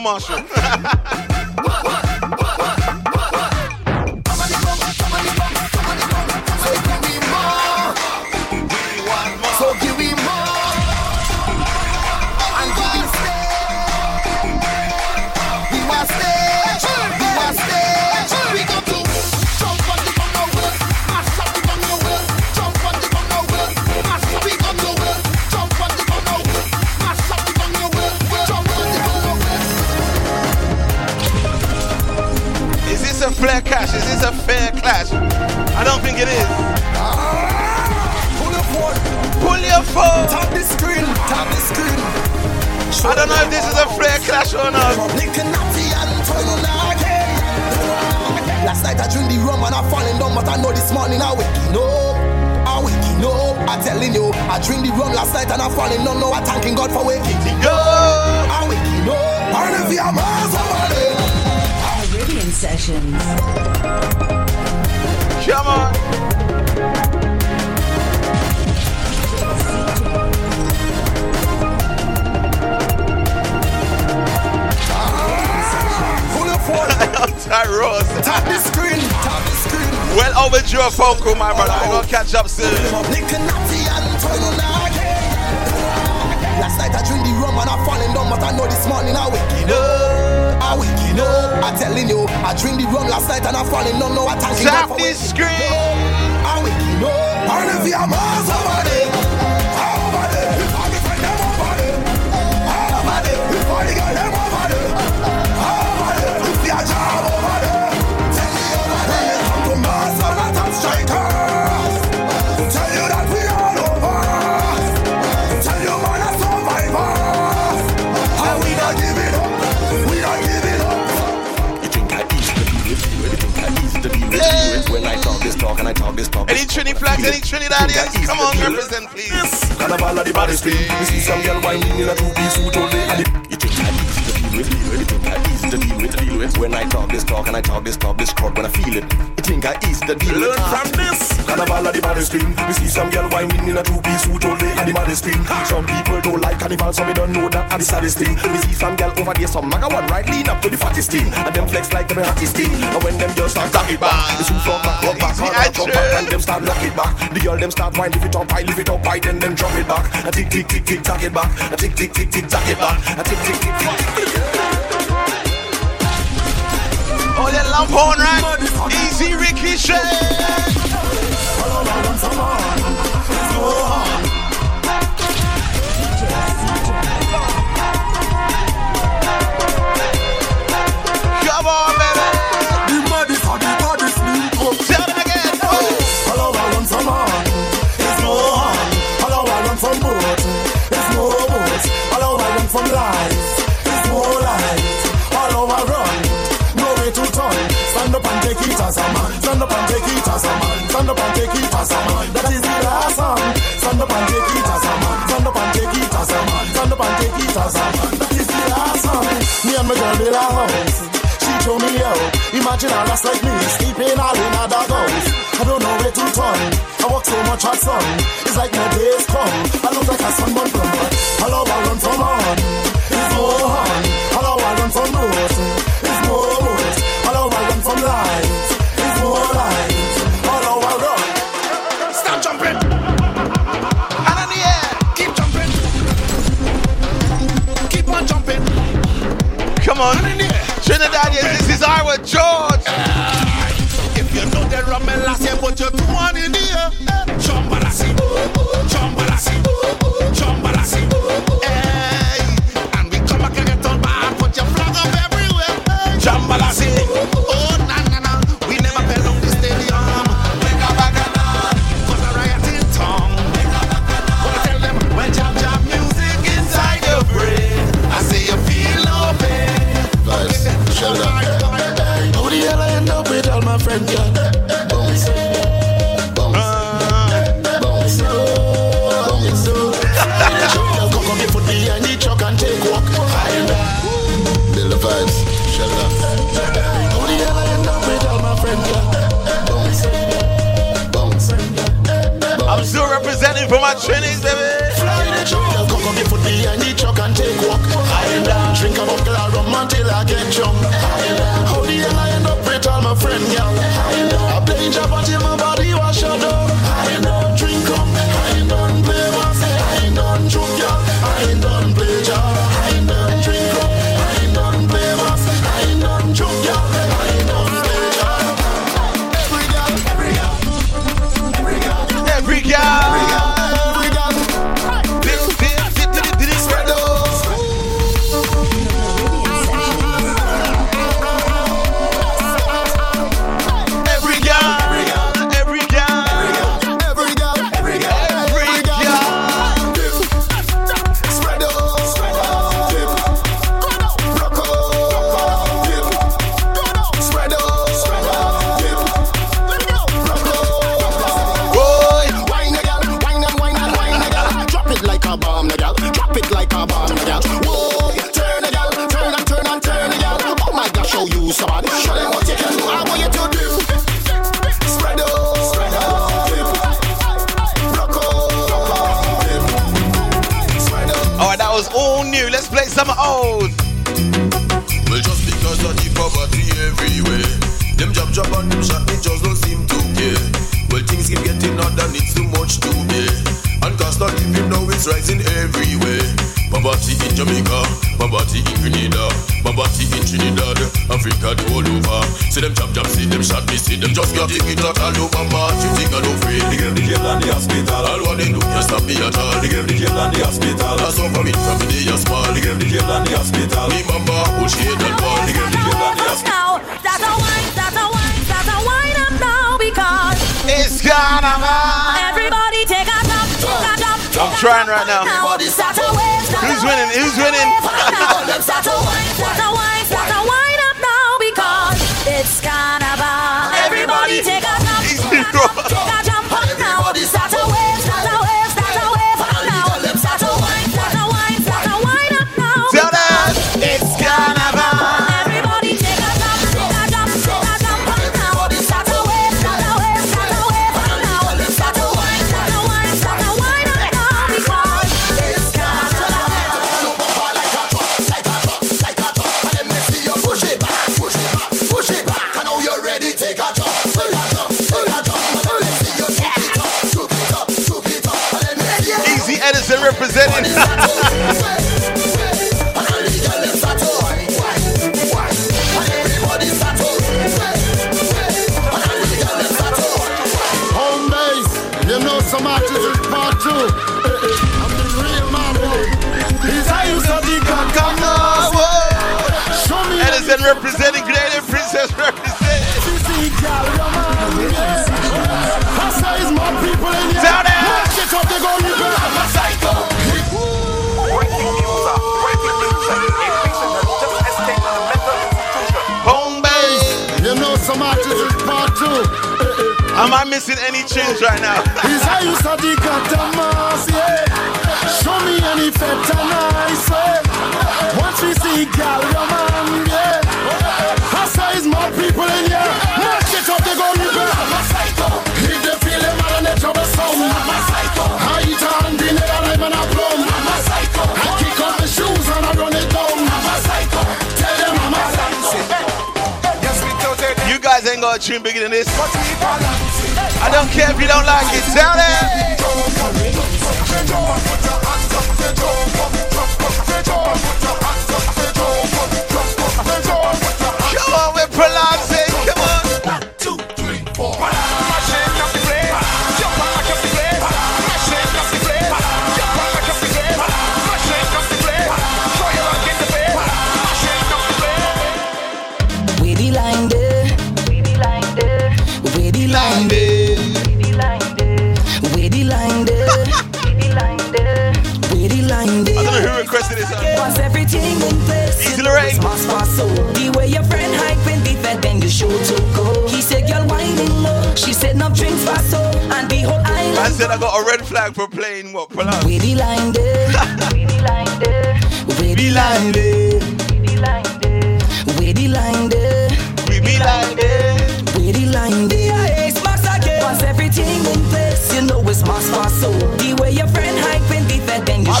not playing fair clash or not. Last night I drink the rum and I falling down, but I know this morning I waking up. I waking up. I telling you, I drink the rum last night and I falling down. Now I thanking God for waking me up. I waking up. And if you're miles over Caribbean Sessions. Come on. Pull your phone. Tyrose. Tap the screen. Tap the screen. Well overdue a phone call, my brother. I'm gonna catch up soon. Last night I drink the rum and I falling down, but I know this morning I waking up. I waking up. I telling you, I drink the rum last night and I falling down. Now I thanking God Tap this screen. I waking up. And if you're miles over there, Trini flags, any Trinidadians? Come on, represent, please. Carnival of the baddest thing. You see some girl whining in a two-piece suit. And it, you think I easy to deal deal with, to deal with. When I talk this talk and I talk this talk, this crowd when I feel it. You think I easy the deal. Learn from this. Carnival of the baddest thing. We see some girl whining in a two-piece suit only. And the baddest thing. Some people don't like carnival, so we don't know that. And the saddest thing. We see some girl over there, some maga one right lean up to the fattest thing. And them flex like them hottest thing. And when them girls start knock it back, the suit front back, rock back, hard rock, back, and them start knock it back. The girl them start whine, lift it up, high, lift it up, high, then them drop it back. And tick, tick, tick, tick, tack it back. And tick, tick, tick, tick, tack it back. And tick, tick, tick, tick, tick, tick. Oh, that lamp horn, right? Easy ricochet. Come on, baby. Take it as a man. That is the last song. Stand up and take it as a man. Stand up and take it as a man. Stand up and take it as a man. That is the last song. Me and my girl build a house. She show me out. Imagine a lass like me sleeping all in a doghouse. I don't know where to turn. I walk so much hot sun. It's like my days come. I look like a sunburn plum. Hello, I run from on. Trinidadians, this is our George. If you know the last year,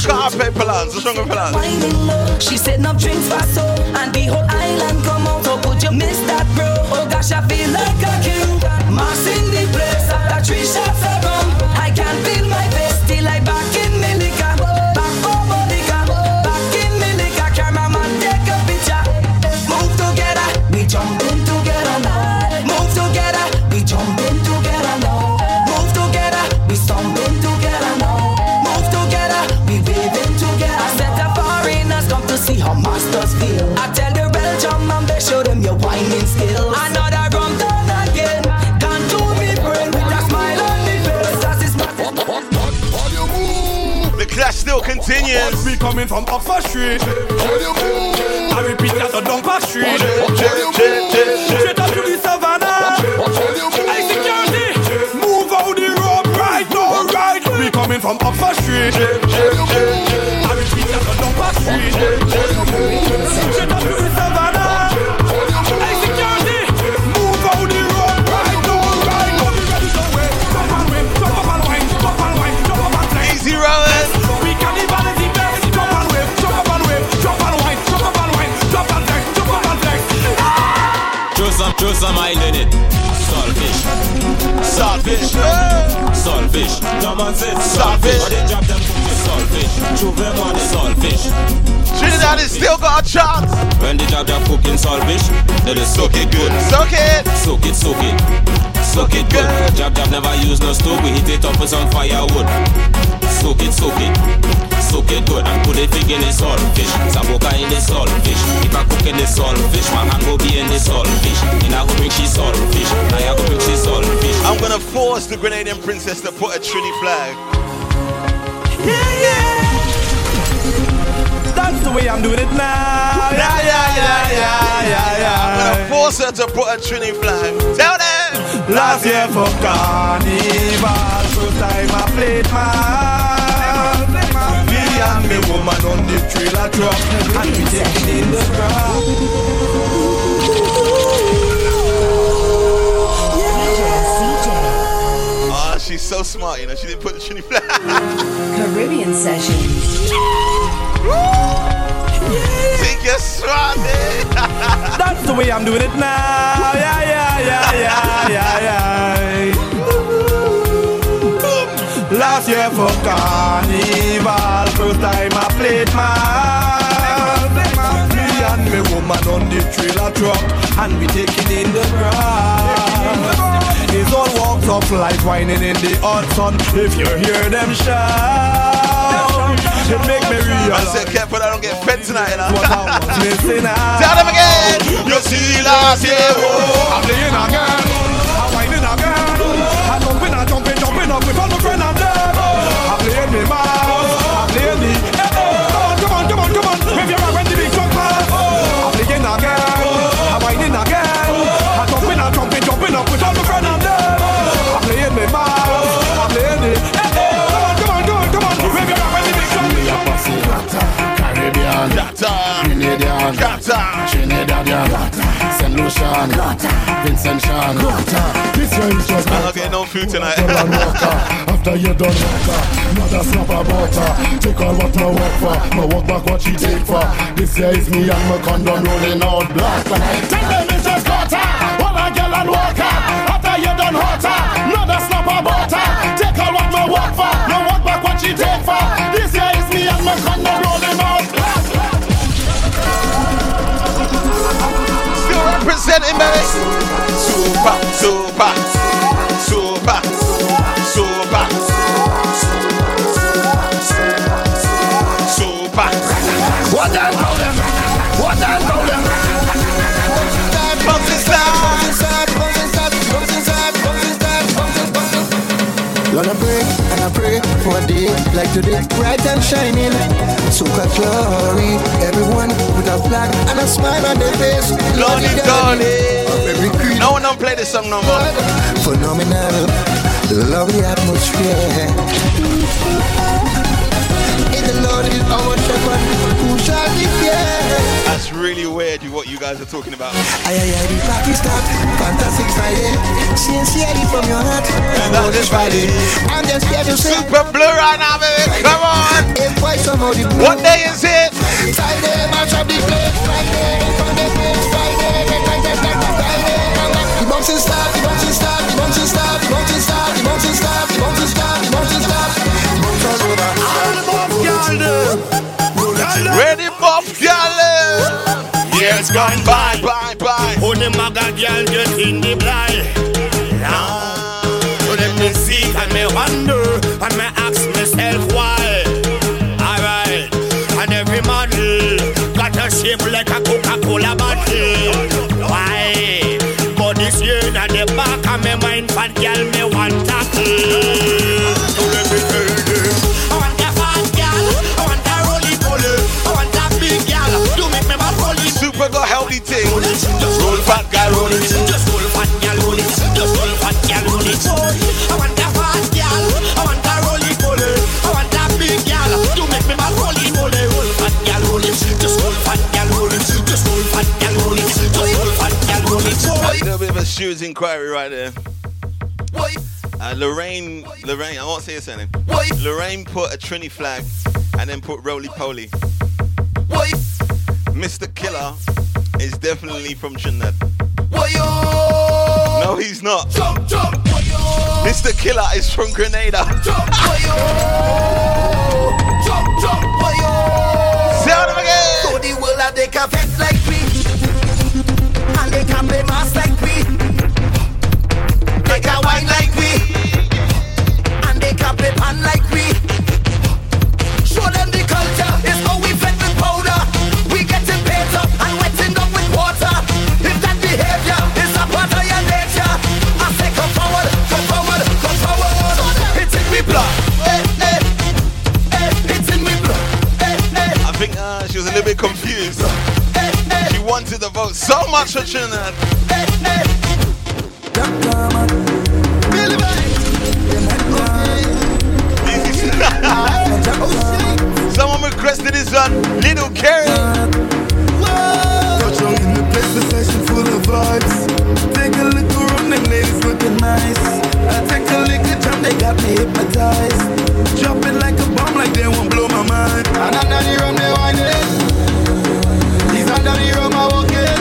to play Palance. What's wrong with Palance? Whining low. She said no drinks for so And the whole island come out So could you miss that bro Oh gosh I feel like a king Mass the place After three shots clash still continues. We coming from Oxford Street. I repeat that the Dumper Street. Straight up to the savannah. Hey security, move out the road right now, right. We coming from Oxford Street. I repeat that the Dumper Street. Throw some oil in it. Saltfish. Saltfish. Saltfish. Come on, Saltfish. They drop them cookies, saltfish. Them on the saltfish. Trinidad is still got a chance. When they drop their cooking saltfish, they just soak it good. Soak it. Soak it, soak it. Soak it good. Jab Jab never use no stove. We hit it up with some firewood. Soak it, soak it. Soak it good and put it big in the saltfish. Saboka in the saltfish. If I cook in the saltfish, my hand will be in the saltfish. And I go bring she saltfish. I go bring she saltfish. I'm gonna force the Grenadian princess to put a Trini flag. Yeah, yeah. That's the way I'm doing it now. Yeah, yeah, yeah, yeah, yeah, yeah. I'm gonna force her to put a Trini flag. Tell them. Last year for carnival, first time I played man. Me and me woman on the trailer truck, and we take it in the crowd. Oh, she's so smart, you know. She didn't put the Trini flag. Caribbean Sessions. Think you're smart, eh? That's the way I'm doing it now. Yeah, yeah, yeah, yeah, yeah, yeah. Last year for carnival. First time I played my Me and me woman on the trailer truck, and we taking in the grass. It's all walks of life whining in the hot sun. If you hear them shout, it make me realize. I said, careful, I don't get fed tonight, you know. What I was missing out. Tell them again. You see last year. oh. I'm playing again. I'm whining again. I'm jumping, I'm jumping, jumping up with all my friends I'm there. Playing me. I'm playing me. Hey, hey, on, oh, come on, come on, come on. Wave your hand when the big truck pass. I'm playing again. I'm whining again. I'm jumping, I'm jumping, jumping up with all my friends I'm there. I'm playing me mouse. I'm playing me. Hey, hey, come on, come on, come on, come on. Wave your hand when the big truck Caribbean, Grenadian, Trinidadian. Lucian, Vincent Shan. This year is just I'm not getting no food tonight. After you done walker, mother snap a butter. Take all what my work for, my work back what she take for. This year is me and my condom rolling out black. Tell them it's just gutter, what a girl and walker. After you done hotter, mother snap a butter. Take all what my work for, my work for a day like today, bright and shining. Soca glory, everyone with a flag and a smile on their face. Lordy, Lordy, of every creed. No one don't play this song no more. Phenomenal, lovely atmosphere. In the Lord is our shepherd, who shall be feared? That's really weird what you guys are talking about. Aye, aye, aye, the party fantastic Friday. Sincerely from your heart, That is Friday. I'm just here to say, Super blue right now, baby. Come on. if why somehow What day is it? Friday, match up the place. Friday, Friday, Friday, Friday, Friday, Friday. The bouncing start, the bouncing start, the bouncing start, the bouncing start, the bouncing start, the bouncing start, the bouncing start. Bounce all over. All the bump, y'all. Ready, Bob Gallon. Years gone by, bye, bye. Who the maga girl get in the blind? So let me see and me wonder and me ask myself why. Alright, and every model got a shape like little bit of a inquiry right there. Uh, Lorraine, Lorraine, I won't say her surname. Lorraine put a Trini flag and then put roly poly. Mr. Killer is definitely from Trinidad. No, he's not. Mr. Killer is from Grenada. Sound him again. So the world have they can like we And they can play mass like we Wine like we. And they pan like we. Show them the culture It's how we with powder. We getting and wetting up with water. That behavior is a part of your nature I come come forward, me blood. Me blood. I think uh, she was a little bit confused. She wanted to vote. So much for Trinidad. Someone requested this one, Little Carrie. Touch down in the place, the session full of vibes. Take a look around, them ladies looking nice. I take a look at them, they got me hypnotized. Dropping like a bomb, like they won't blow my mind. And under the rum, they whining. These under the rum, I walk in.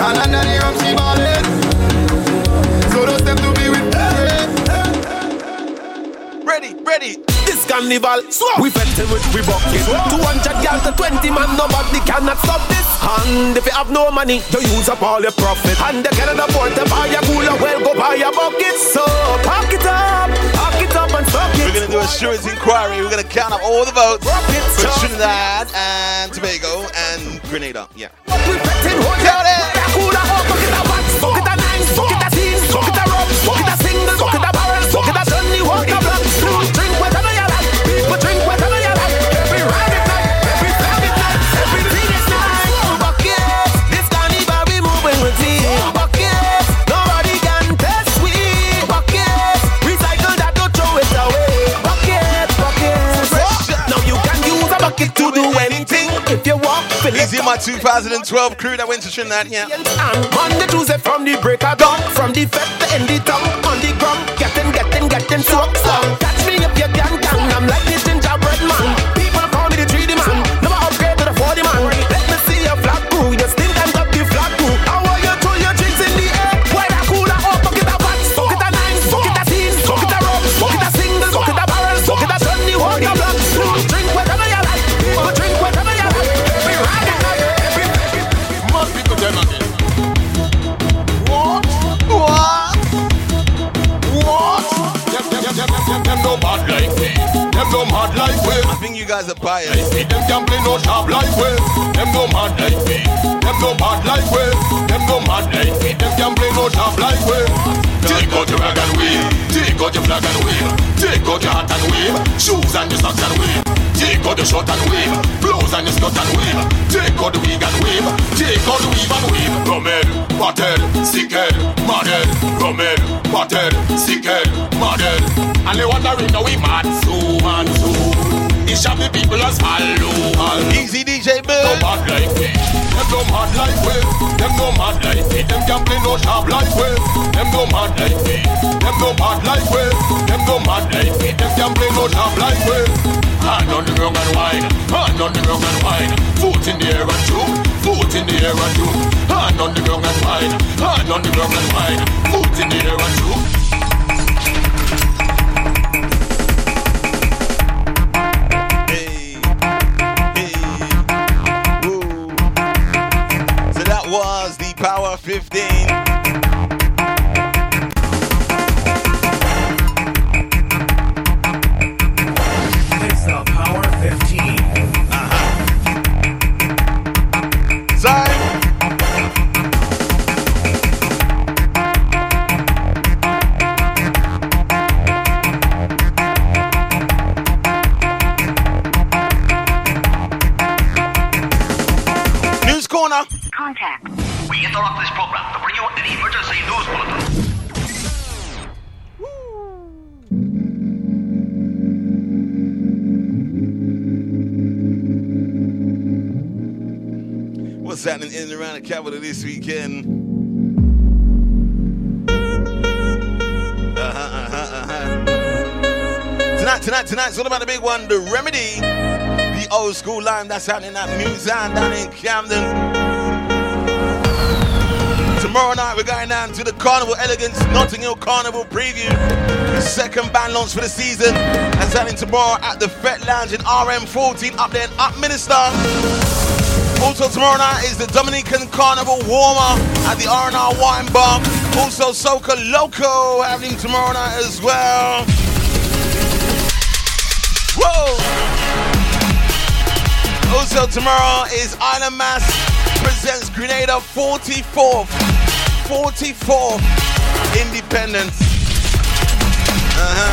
And under the rum, she ballin'. So ready. This step to me with Ready. carnival. We fetting with we bucket. 200 girls to 20 man, nobody cannot stop this. And if you have no money, you use up all your profit. And they cannot afford to buy a cooler, well go buy a bucket. So pack it up, pack it up and suck it. We're gonna do a assurance inquiry. We're gonna count up all the votes for Trinidad and Tobago and Grenada. Yeah. Count it. My 2012 crew that went to Trinidad? Yeah. And Monday, Tuesday from the break of dawn From the fed to end the tongue On the ground Getting, getting, getting soaked Catch me if you can, can I'm like the guys are biased. See them play no sharp like we. Them no mad like me. Them no bad like we. Them no mad like me. Them play no sharp like we. Take out your rag and wheel. Take out your flag and wheel. Take out your hat and wheel. Shoes and the socks and wheel. Take out the short and wave, blouse and the skirt and wave. Take out the wig and wave, take out the weave and wave. Rummed, battered, sicked, mad Rummed, battered, sicked, mad And they wondering now we mad so man so. This shall people as follow. Easy DJ Bill. No bad like me. Eh. Them no mad like we. Eh. Them no mad like me. Eh. Them can play no sharp like we. Them no mad like me. Them no bad like we. Them no mad like me. Them can play no sharp like we. Hand on the ground and wine. Hand on the ground and wine. Foot in the air and jump. Foot in the air and jump. Hand on the ground and wine. Hand on the ground and wine. Foot in the air and jump. Power 15. Interrupt this program to bring you an emergency news bulletin. What's happening in and around the capital this weekend? Uh-huh, uh-huh, uh-huh. Tonight, tonight, tonight's all about the big one, the remedy. The old school line that's happening at Museum down in Camden. Tomorrow night we're going down to the Carnival Elegance Notting Hill Carnival preview. The second band launch for the season. And starting tomorrow at the Fet Lounge in RM14 up there in Upminster. Also tomorrow night is the Dominican Carnival Warmer at the R&R Wine Bar. Also Soca Loco happening tomorrow night as well. Whoa! Also tomorrow is Island Mass presents Grenada 44th, 44th Independence. Uh-huh.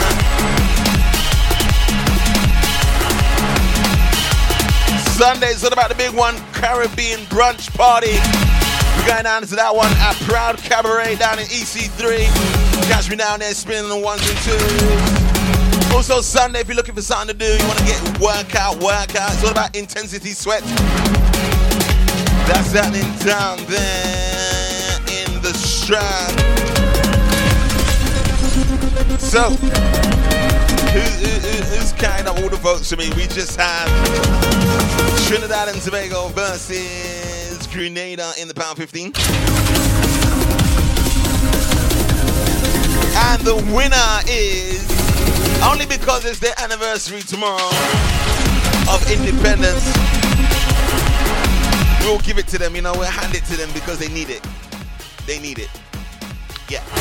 Sunday's all about the big one, Caribbean brunch party. We're going down to that one at Proud Cabaret down in EC3. Catch me down there spinning the ones and twos. Also Sunday, if you're looking for something to do, you want to get workout, workout. It's all about intensity sweat. That's happening down there in the Strand. So, who, who, who- who's carrying up all the votes for me? We just have Trinidad and Tobago versus Grenada in the pound 15. And the winner is only because it's their anniversary tomorrow of independence. We'll give it to them, you know, we'll hand it to them because they need it. They need it. Yeah.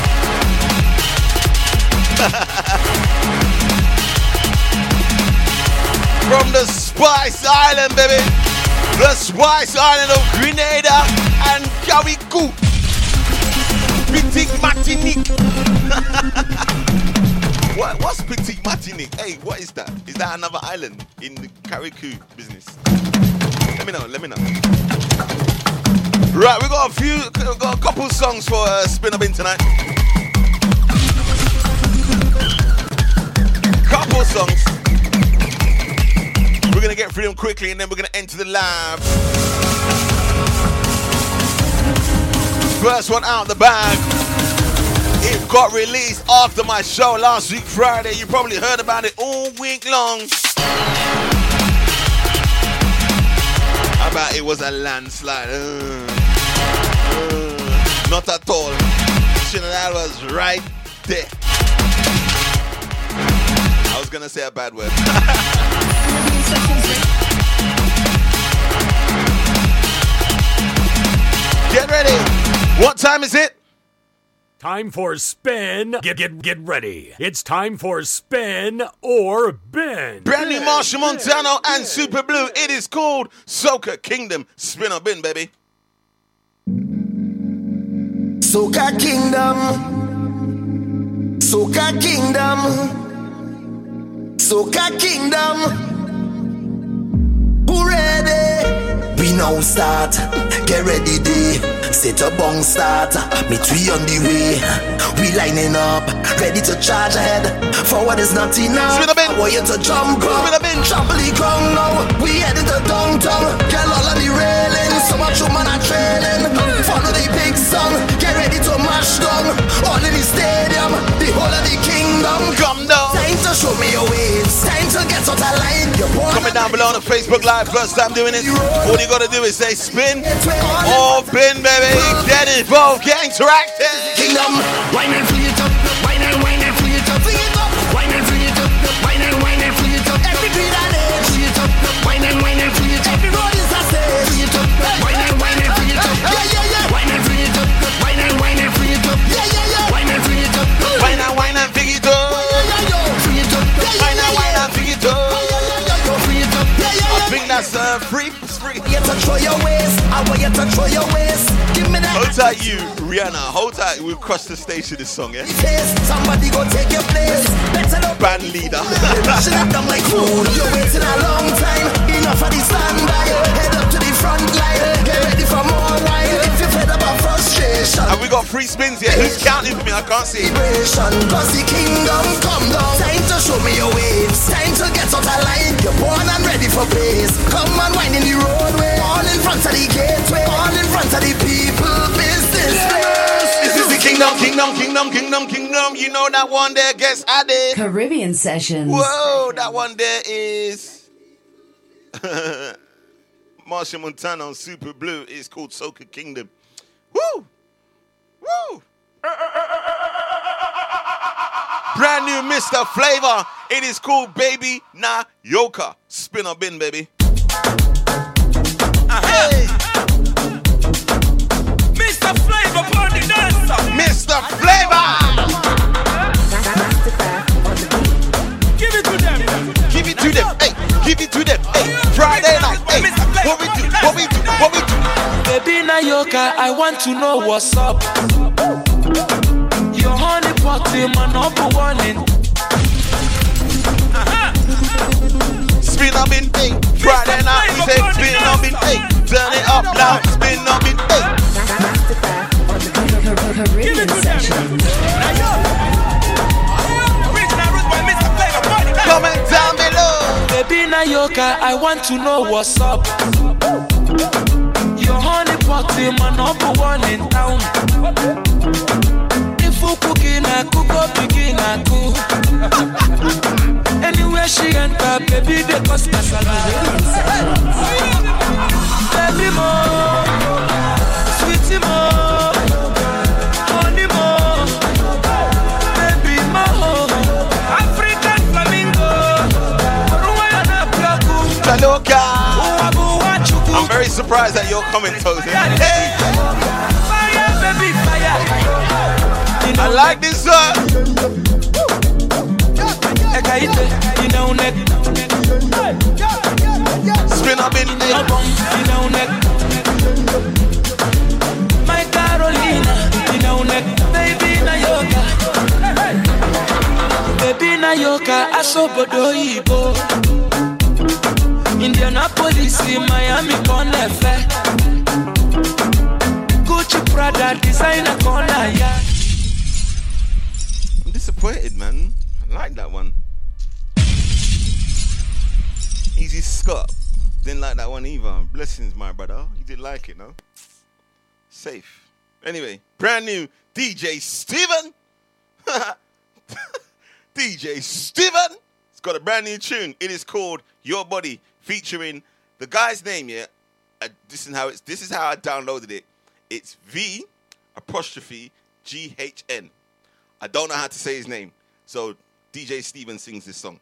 From the Spice Island, baby. The Spice Island of Grenada and Carriacou. Petit Martinique. what, what's Petit Martinique? Hey, what is that? Is that another island in the Carriacou business? Let me know, let me know. Right, we got a few, we got a couple songs for uh, Spin or Bin tonight. Couple songs. We're gonna get through them quickly and then we're gonna enter the lab. First one out the bag. It got released after my show last week, Friday. You probably heard about it all week long. About it was a landslide? Uh, uh, not at all. Trinidad was right there. I was gonna say a bad word. Get ready. What time is it? Time for spin. Get get get ready. It's time for spin or bin. Brand new Machel Montano and Super Blue. It is called Soca Kingdom. Spin or bin, baby. Soca Kingdom. Soca Kingdom. Soca Kingdom. Who ready? We now start. Get ready, day. Set a bong start. Meet we on the way. We lining up, ready to charge ahead. Forward is not enough. Spin a bin. I want you to jump up. Spin a bin. Trample the ground now. We heading to downtown. Get all on the railing. So much woman are trailing. Follow the big song. To mash down. All in the stadium. The whole of the kingdom. Come down. Time to show me your waves. Time to get out of line. Comment down below on the Facebook Live. First time doing it. All you gotta do is say spin or bin, baby. Get involved, get interactive. Kingdom, wine and free it up, throw your waist. I want you to throw your waist. Give me that. Hold tight, you, Rihanna. Hold tight. We'll cross the stage to this song, yeah? Somebody go take your place. Band leader. Rushing up them like food. You're waiting a long time. Enough of the standby. Head up to the front line. Get ready for more wine. If you're fed up of frustration. And we got three spins here. Who's counting for me? I can't see. Cause the kingdom come down. Time to show me your waves. Time to get out of line. You're born and ready for pace. Come and wind in the roadway. All in front of the gateway. All in front of the people. Business place. This is the kingdom, kingdom, kingdom, kingdom, kingdom. You know that one there gets added. Caribbean Sessions. Whoa, that one there is Machel Montano on Super Blue. It's called Soca Kingdom. Woo! Woo! Brand new Mr. Flavor. It is called Baby Na Yoka. Spin or bin, baby. I want to know what's up. Your honey pot in my number one in. Spin or bin hey, Friday night. We say spin or bin hey, turn it up now. Spin or bin hey. Caribbean Sessions. Comment down below. Baby Nayoka, I want to know what's up. Your honey pot in my number one in town. If you cooking, I cook up, begin, I cook. Anywhere she enter, baby, they cause. Baby, more, sweetie, more, honey, more, baby. African flamingo, Tanoka. I'm very surprised that you're coming, Tozen. Hey. Fire, baby, fire. I like this song. Spin up in My Carolina, baby na yoga. Baby na yoga, asobodo ibo. Indianapolis, Miami, Conefe. Gucci, Prada, designer, corner, yeah. I'm disappointed, man. I like that one. Easy Scott. Didn't like that one either. Blessings, my brother. You did like it, no? Safe. Anyway, brand new DJ Steven. DJ Steven. It's got a brand new tune. It is called Your Body, featuring the guy's name. Yeah, uh, this is how it's. This is how I downloaded it. It's V apostrophe G H N. I don't know how to say his name, so DJ Steven sings this song.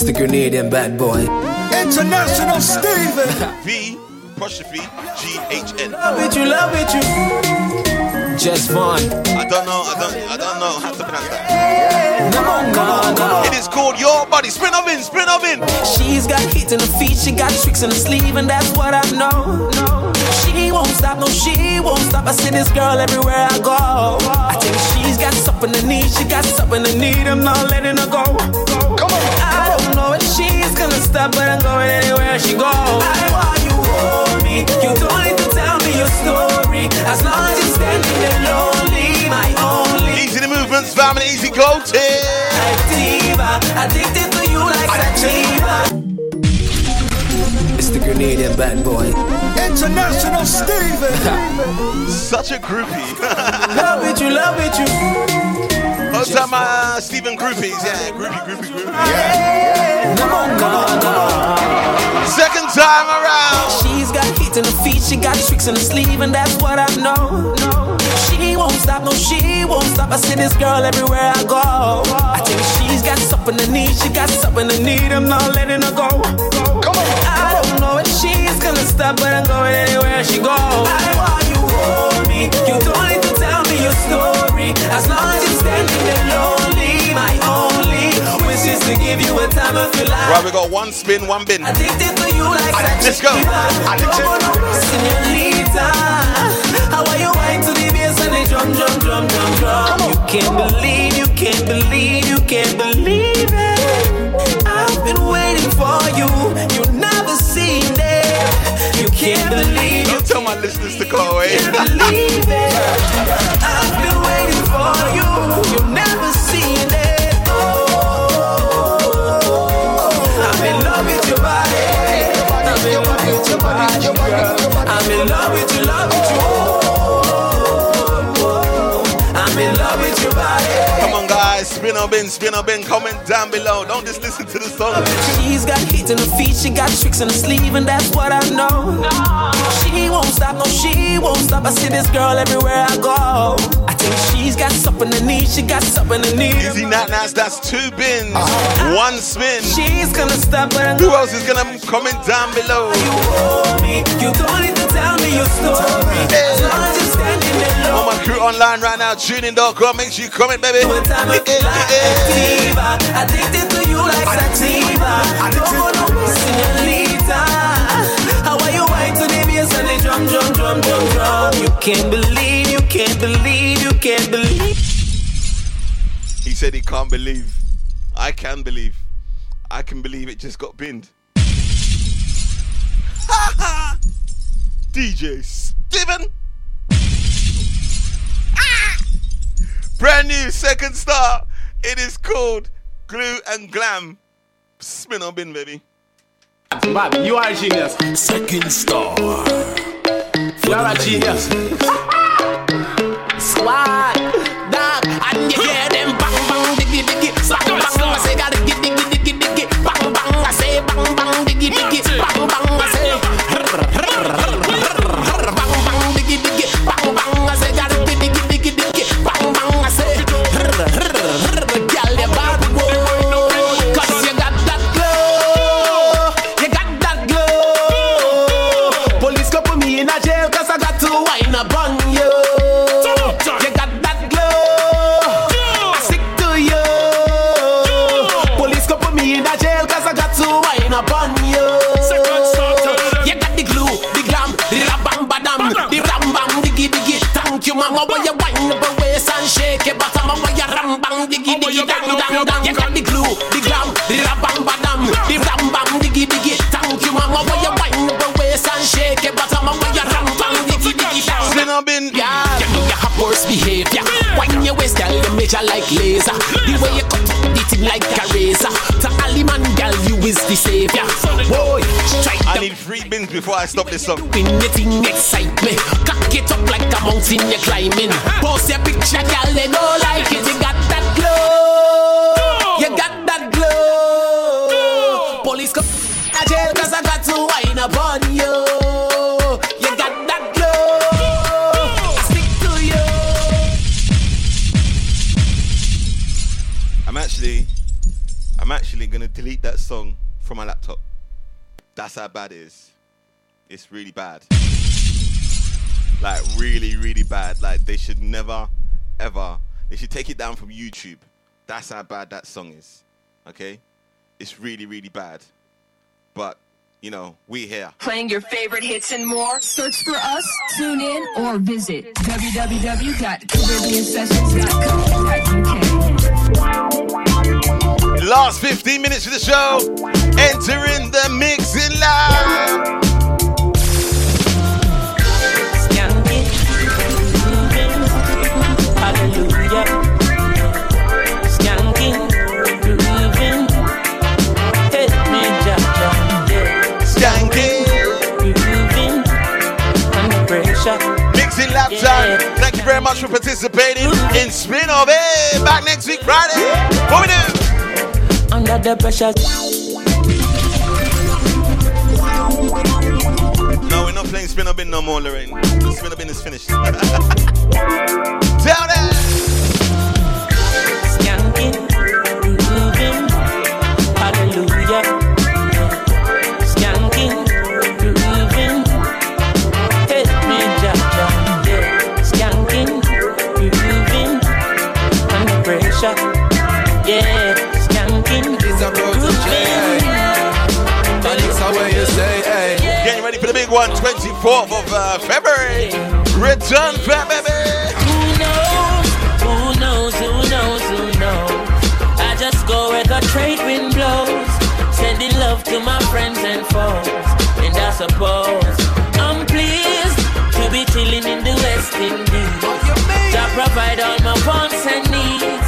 It's the Grenadian bad boy. International Steven. V apostrophe G H N. Love it, you love it, you. Just fun. I don't know. I don't. I don't know how to pronounce that. No, no, no. It is called Your Body. Spin up in. Spin up in. She's got hits in her feet, she got tricks in her sleeve, and that's what I know. She won't stop, no, she won't stop. I see this girl everywhere I go. I think she's got something to need, she got something to need. I'm not letting her go. Come she's gonna stop, but I'm going anywhere she goes. I want you hold me. You don't need to tell me your story. As long as you're standing there lonely, my only. Easy the movements, family. Easy go team. Diva, addicted to you like sativa. It's the Grenadian bad boy. International Steven. Such a groupie. love it, you love it, you. Most of my Stephen groupies, yeah, groupie, groupie, groupie. Second time around. She's got hits in her feet, she got tricks in her sleeve, and that's what I know. She won't stop, no, she won't stop. I see this girl everywhere I go. I think she's got something to need, she got something to need. I'm not letting her go. Come on. I don't know if she's gonna stop, but I'm going anywhere she goes. I want you hold me. You don't need to tell me your story. As long as standing there lonely, my only wish is to give you a time of your life. Right, we got one spin, one bin. Addicted to you like Let's go. Senorita, how are you wine to the bass and the drum, drum, drum, drum, drum? You can't believe, you can't believe, you can't believe it. I've been waiting for you, you never seen it. You can't believe, Don't tell my listeners to go away. can't believe it. I've been Spin or bin, spin or bin. Comment down below. Don't just listen to the song. She's got hits in her feet, she got tricks in her sleeve, and that's what I know. She won't stop, no, she won't stop. I see this girl everywhere I go. I think she's got something to need, she got something to need. Easy Nat Nats, that's two bins. Uh-huh. One spin. She's gonna stop, but I'm Who else is gonna comment down below? hold me. You don't need to tell me your story. As long as you're standing there All my crew online right now, tunein.com. Make sure you comment, baby. Sativa, addicted to you like sativa. Know me, señorita. How are you white to the bass and the drum, drum, drum, drum, drum? You can't believe, you can't believe, you can't believe. He said he can't believe. I can believe. I can believe it just got binned. DJ Steven. Ah! Brand new second star. It is called Glue and Glam. Spin or bin, baby. Man, you are a genius. Second star. You are a genius. Squad, dog, and you hear them bang bang diggy diggy, bang bang. I say gotta diggy diggy diggy bang bang. I say bang bang diggy diggy, bang bang. I say diggy diggy, dang dang dang. You got the glue, the glam, the rabam badam, the ram bam, diggy diggy. Thank you, mama. When you wine up a waist and shake your bottom, when you ram bam, diggy diggy, dang dang. Yeah, you know you have worse behavior. Wine your waist, girl, you measure like laser. The way you cut the thing like a razor. To Ali man, girl, you is the savior. Boy, strike I need three bins before I stop this song. when the thing excite me Cock it up like a mountain you're climbing Post your picture, girl, they don't like it You got that glow You got that glow Police come to jail cause I got to wine upon you You got that glow I stick to you I'm actually, I'm actually gonna delete that song from my laptop. That's how bad it is. It's really bad. Like really, really bad. Like they should never, ever. They should take it down from YouTube. That's how bad that song is. Okay, it's really, really bad. But you know, we here. Playing your favorite hits and more. Search for us, tune in, or visit www.caribbeansessions.co.uk. Last 15 minutes of the show. Entering the mixing line. Hallelujah. Mixing lap time. Thank you very much for participating in Spin of It. Back next week, Friday. What we do? Under the pressure. No, we're not playing Spin or Bin no more, Lorraine. The Spin or Bin is finished. Tell them. Yeah. Skanking, It's a grooving. And it's a you say, hey. Getting ready for the big one, 24th of uh, February. Return Feb, baby. Who knows? Who knows? Who knows? Who knows? I just go where the trade wind blows, sending love to my friends and foes. And I suppose I'm pleased to be chilling in the West Indies. To provide all my wants and needs.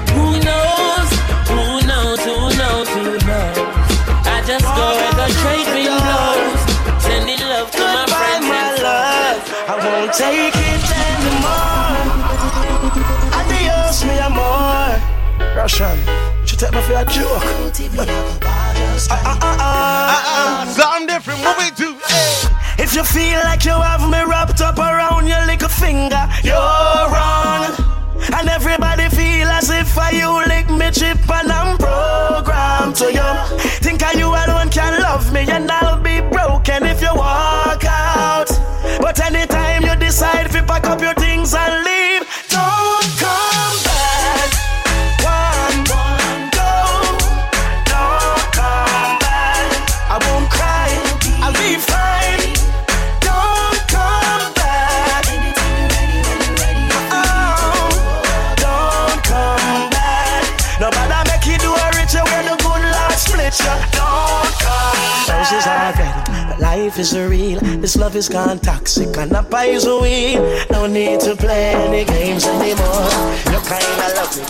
I just go where the trade wind blows, sending love to my friends and foes. I won't take it anymore. Adios, me amor. Russian, she take me for a joke. Ah, ah, ah, ah. Something different, what we do? If you feel like you have me wrapped up around your little finger, you're wrong. And everybody feel as if I you lick me chip I'm programmed to you. Think I you alone can love me and I'll be broken if you walk out. But anytime you decide to pack up your things and leave, life is real. This love is gone toxic and a pies a wheel. No need to play any games anymore. You kinda love me.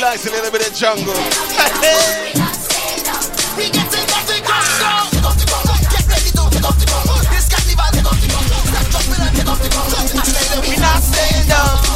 Love me, a little bit of jungle. we get to nothing, go. We not staying down.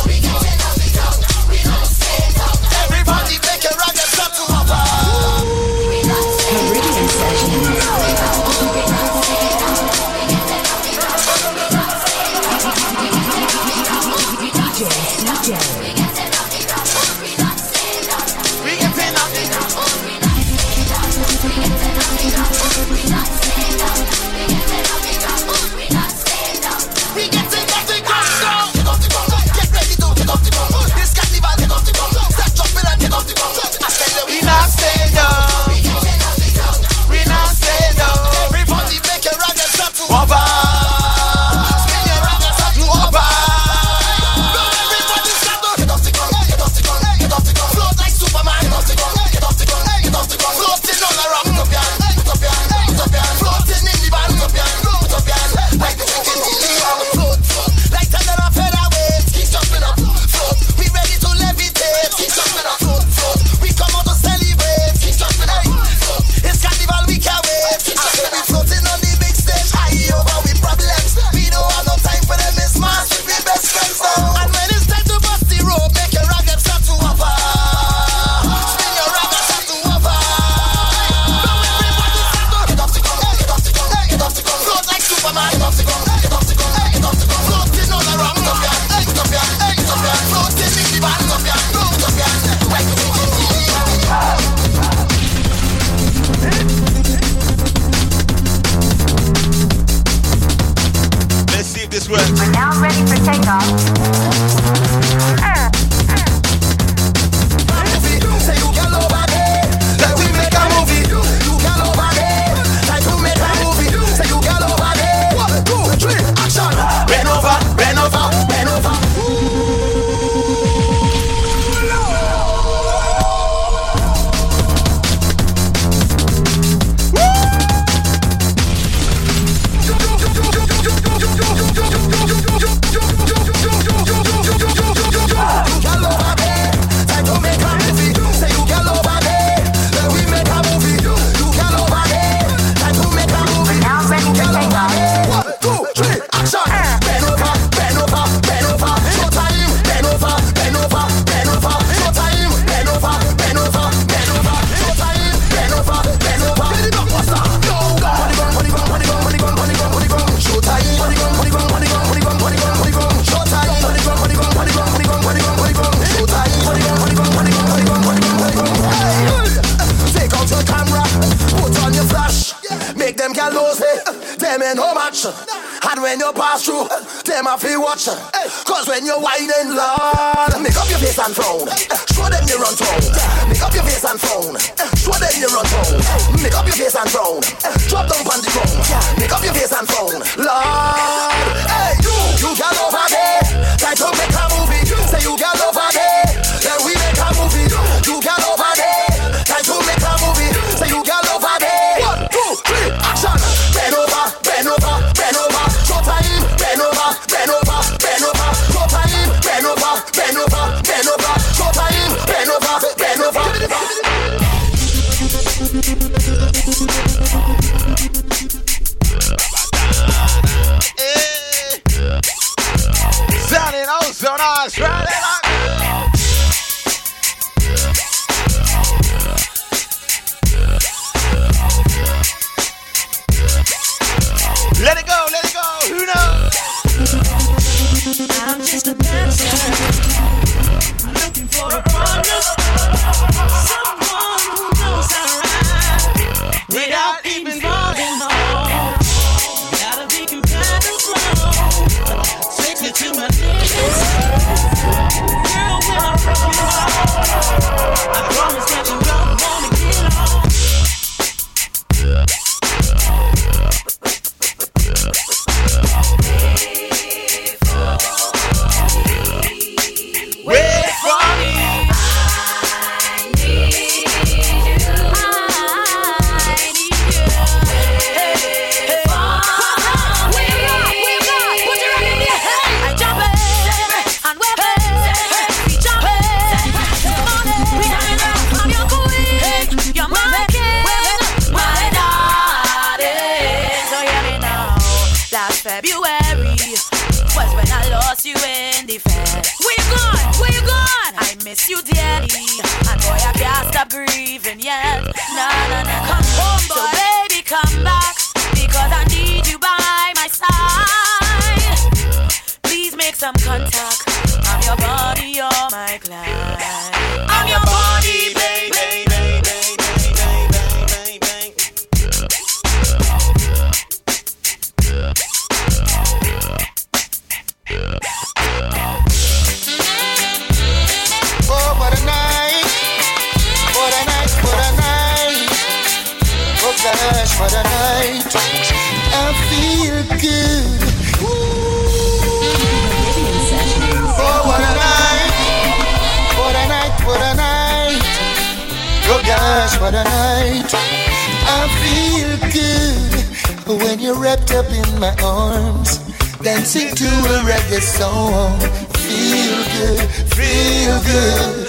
wrapped up in my arms, dancing to a reggae song. Feel good, feel good,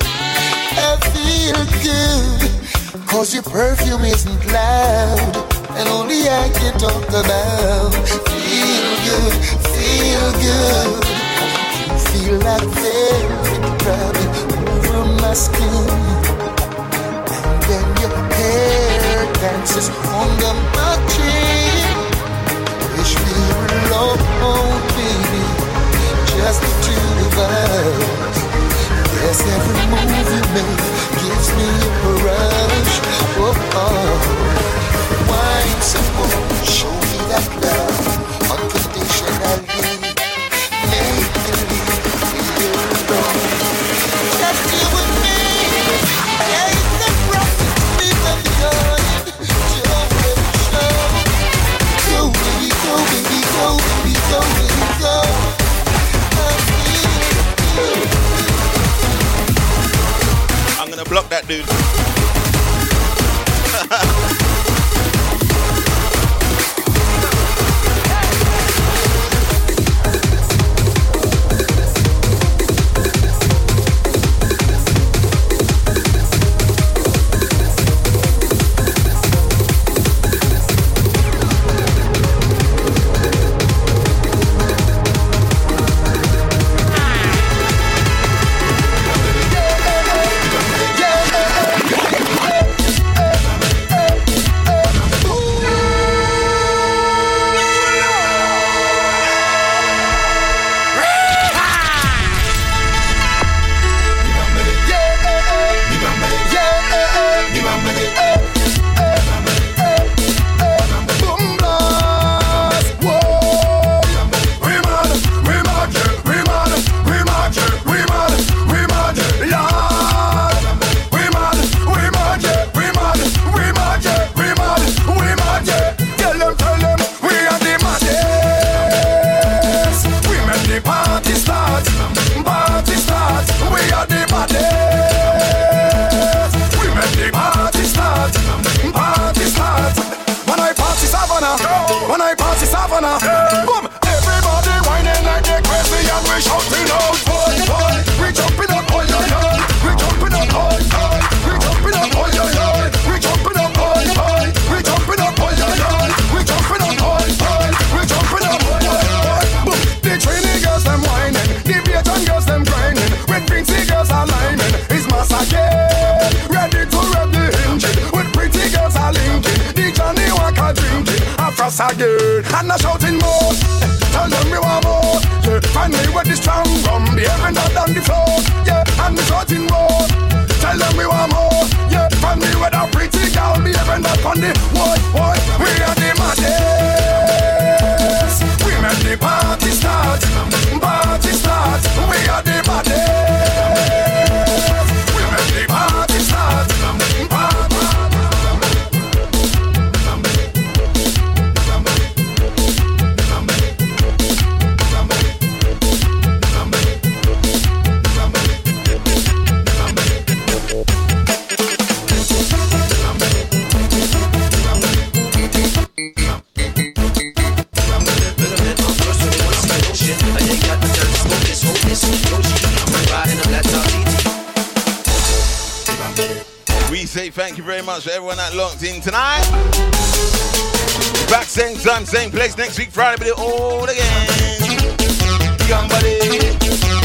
I feel good. Cause your perfume isn't loud, and only I can talk about. Feel good, feel good. Feel like velvet rubbing over my skin. And then your hair dances on the mountain. just the two of us. Yes, every move you make gives me a rush. Oh, oh. Wine some more, show me that love unconditionally. block that dude. Same place next week, Friday, but it all again. Young buddy.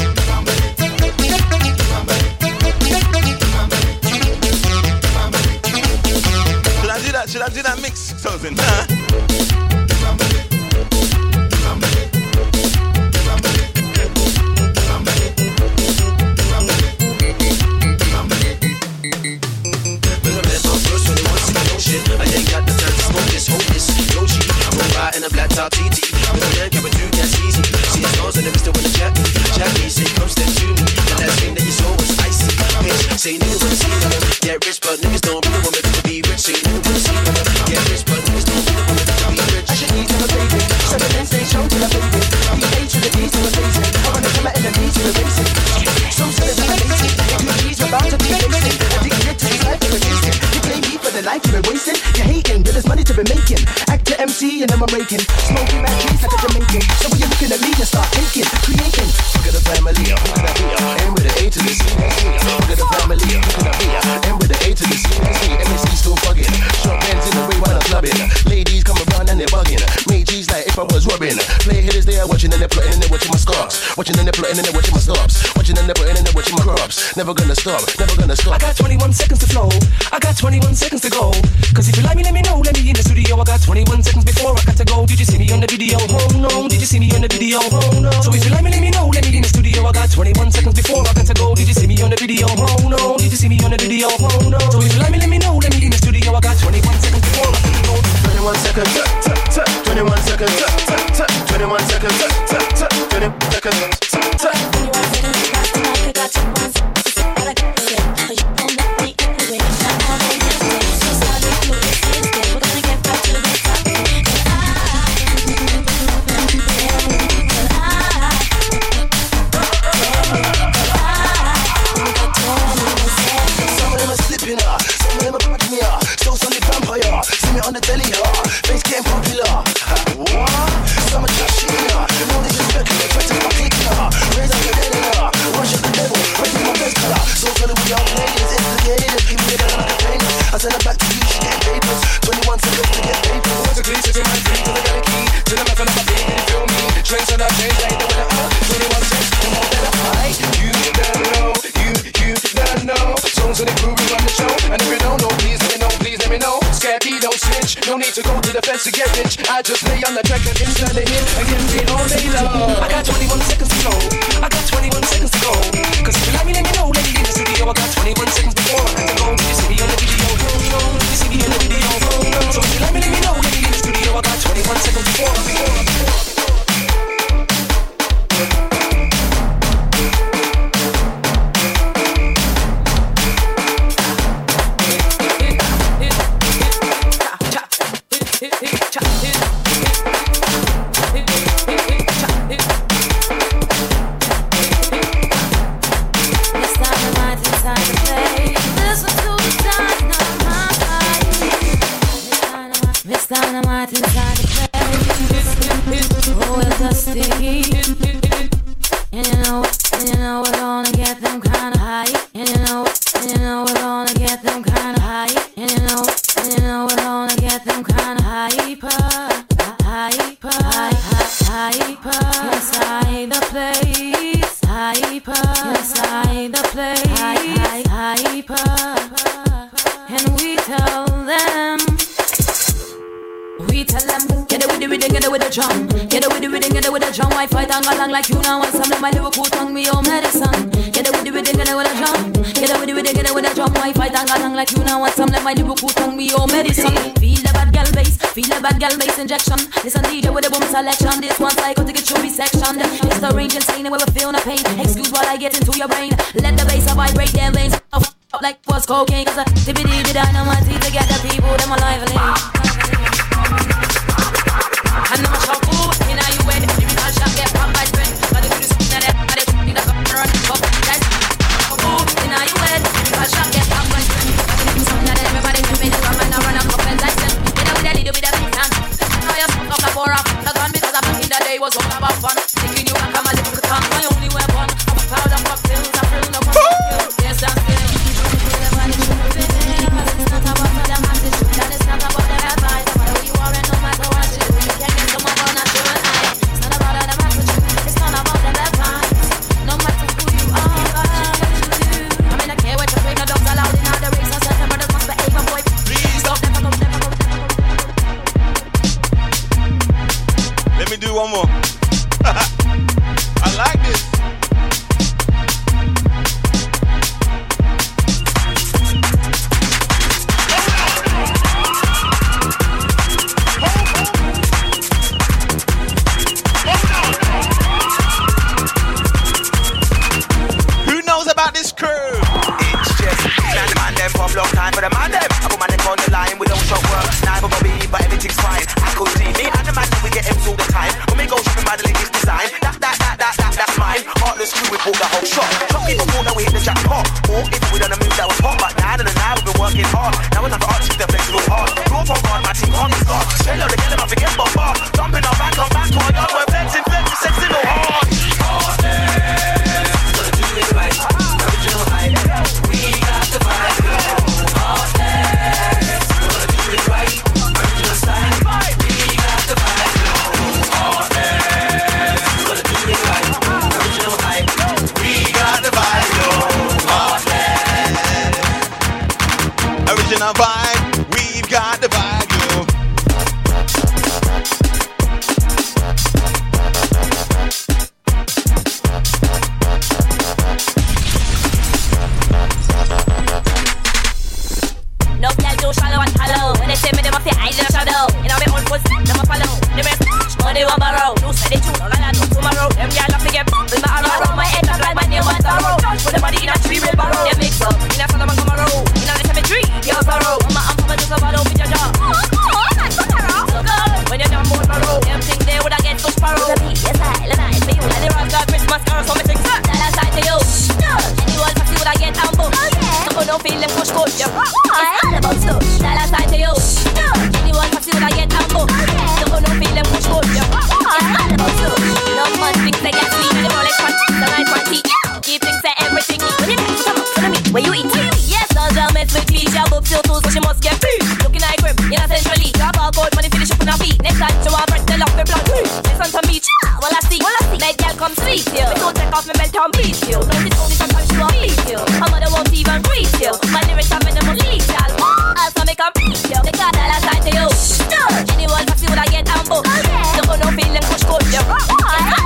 Girl makes injection. Listen DJ with a boom selection. This one cycle to get you resectioned. It's the range insane where we feel no pain. Excuse while I get into your brain. Let the bass vibrate their veins. Up like was cocaine. Cause I tippity did I know my teeth together. Yeah.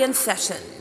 Your girl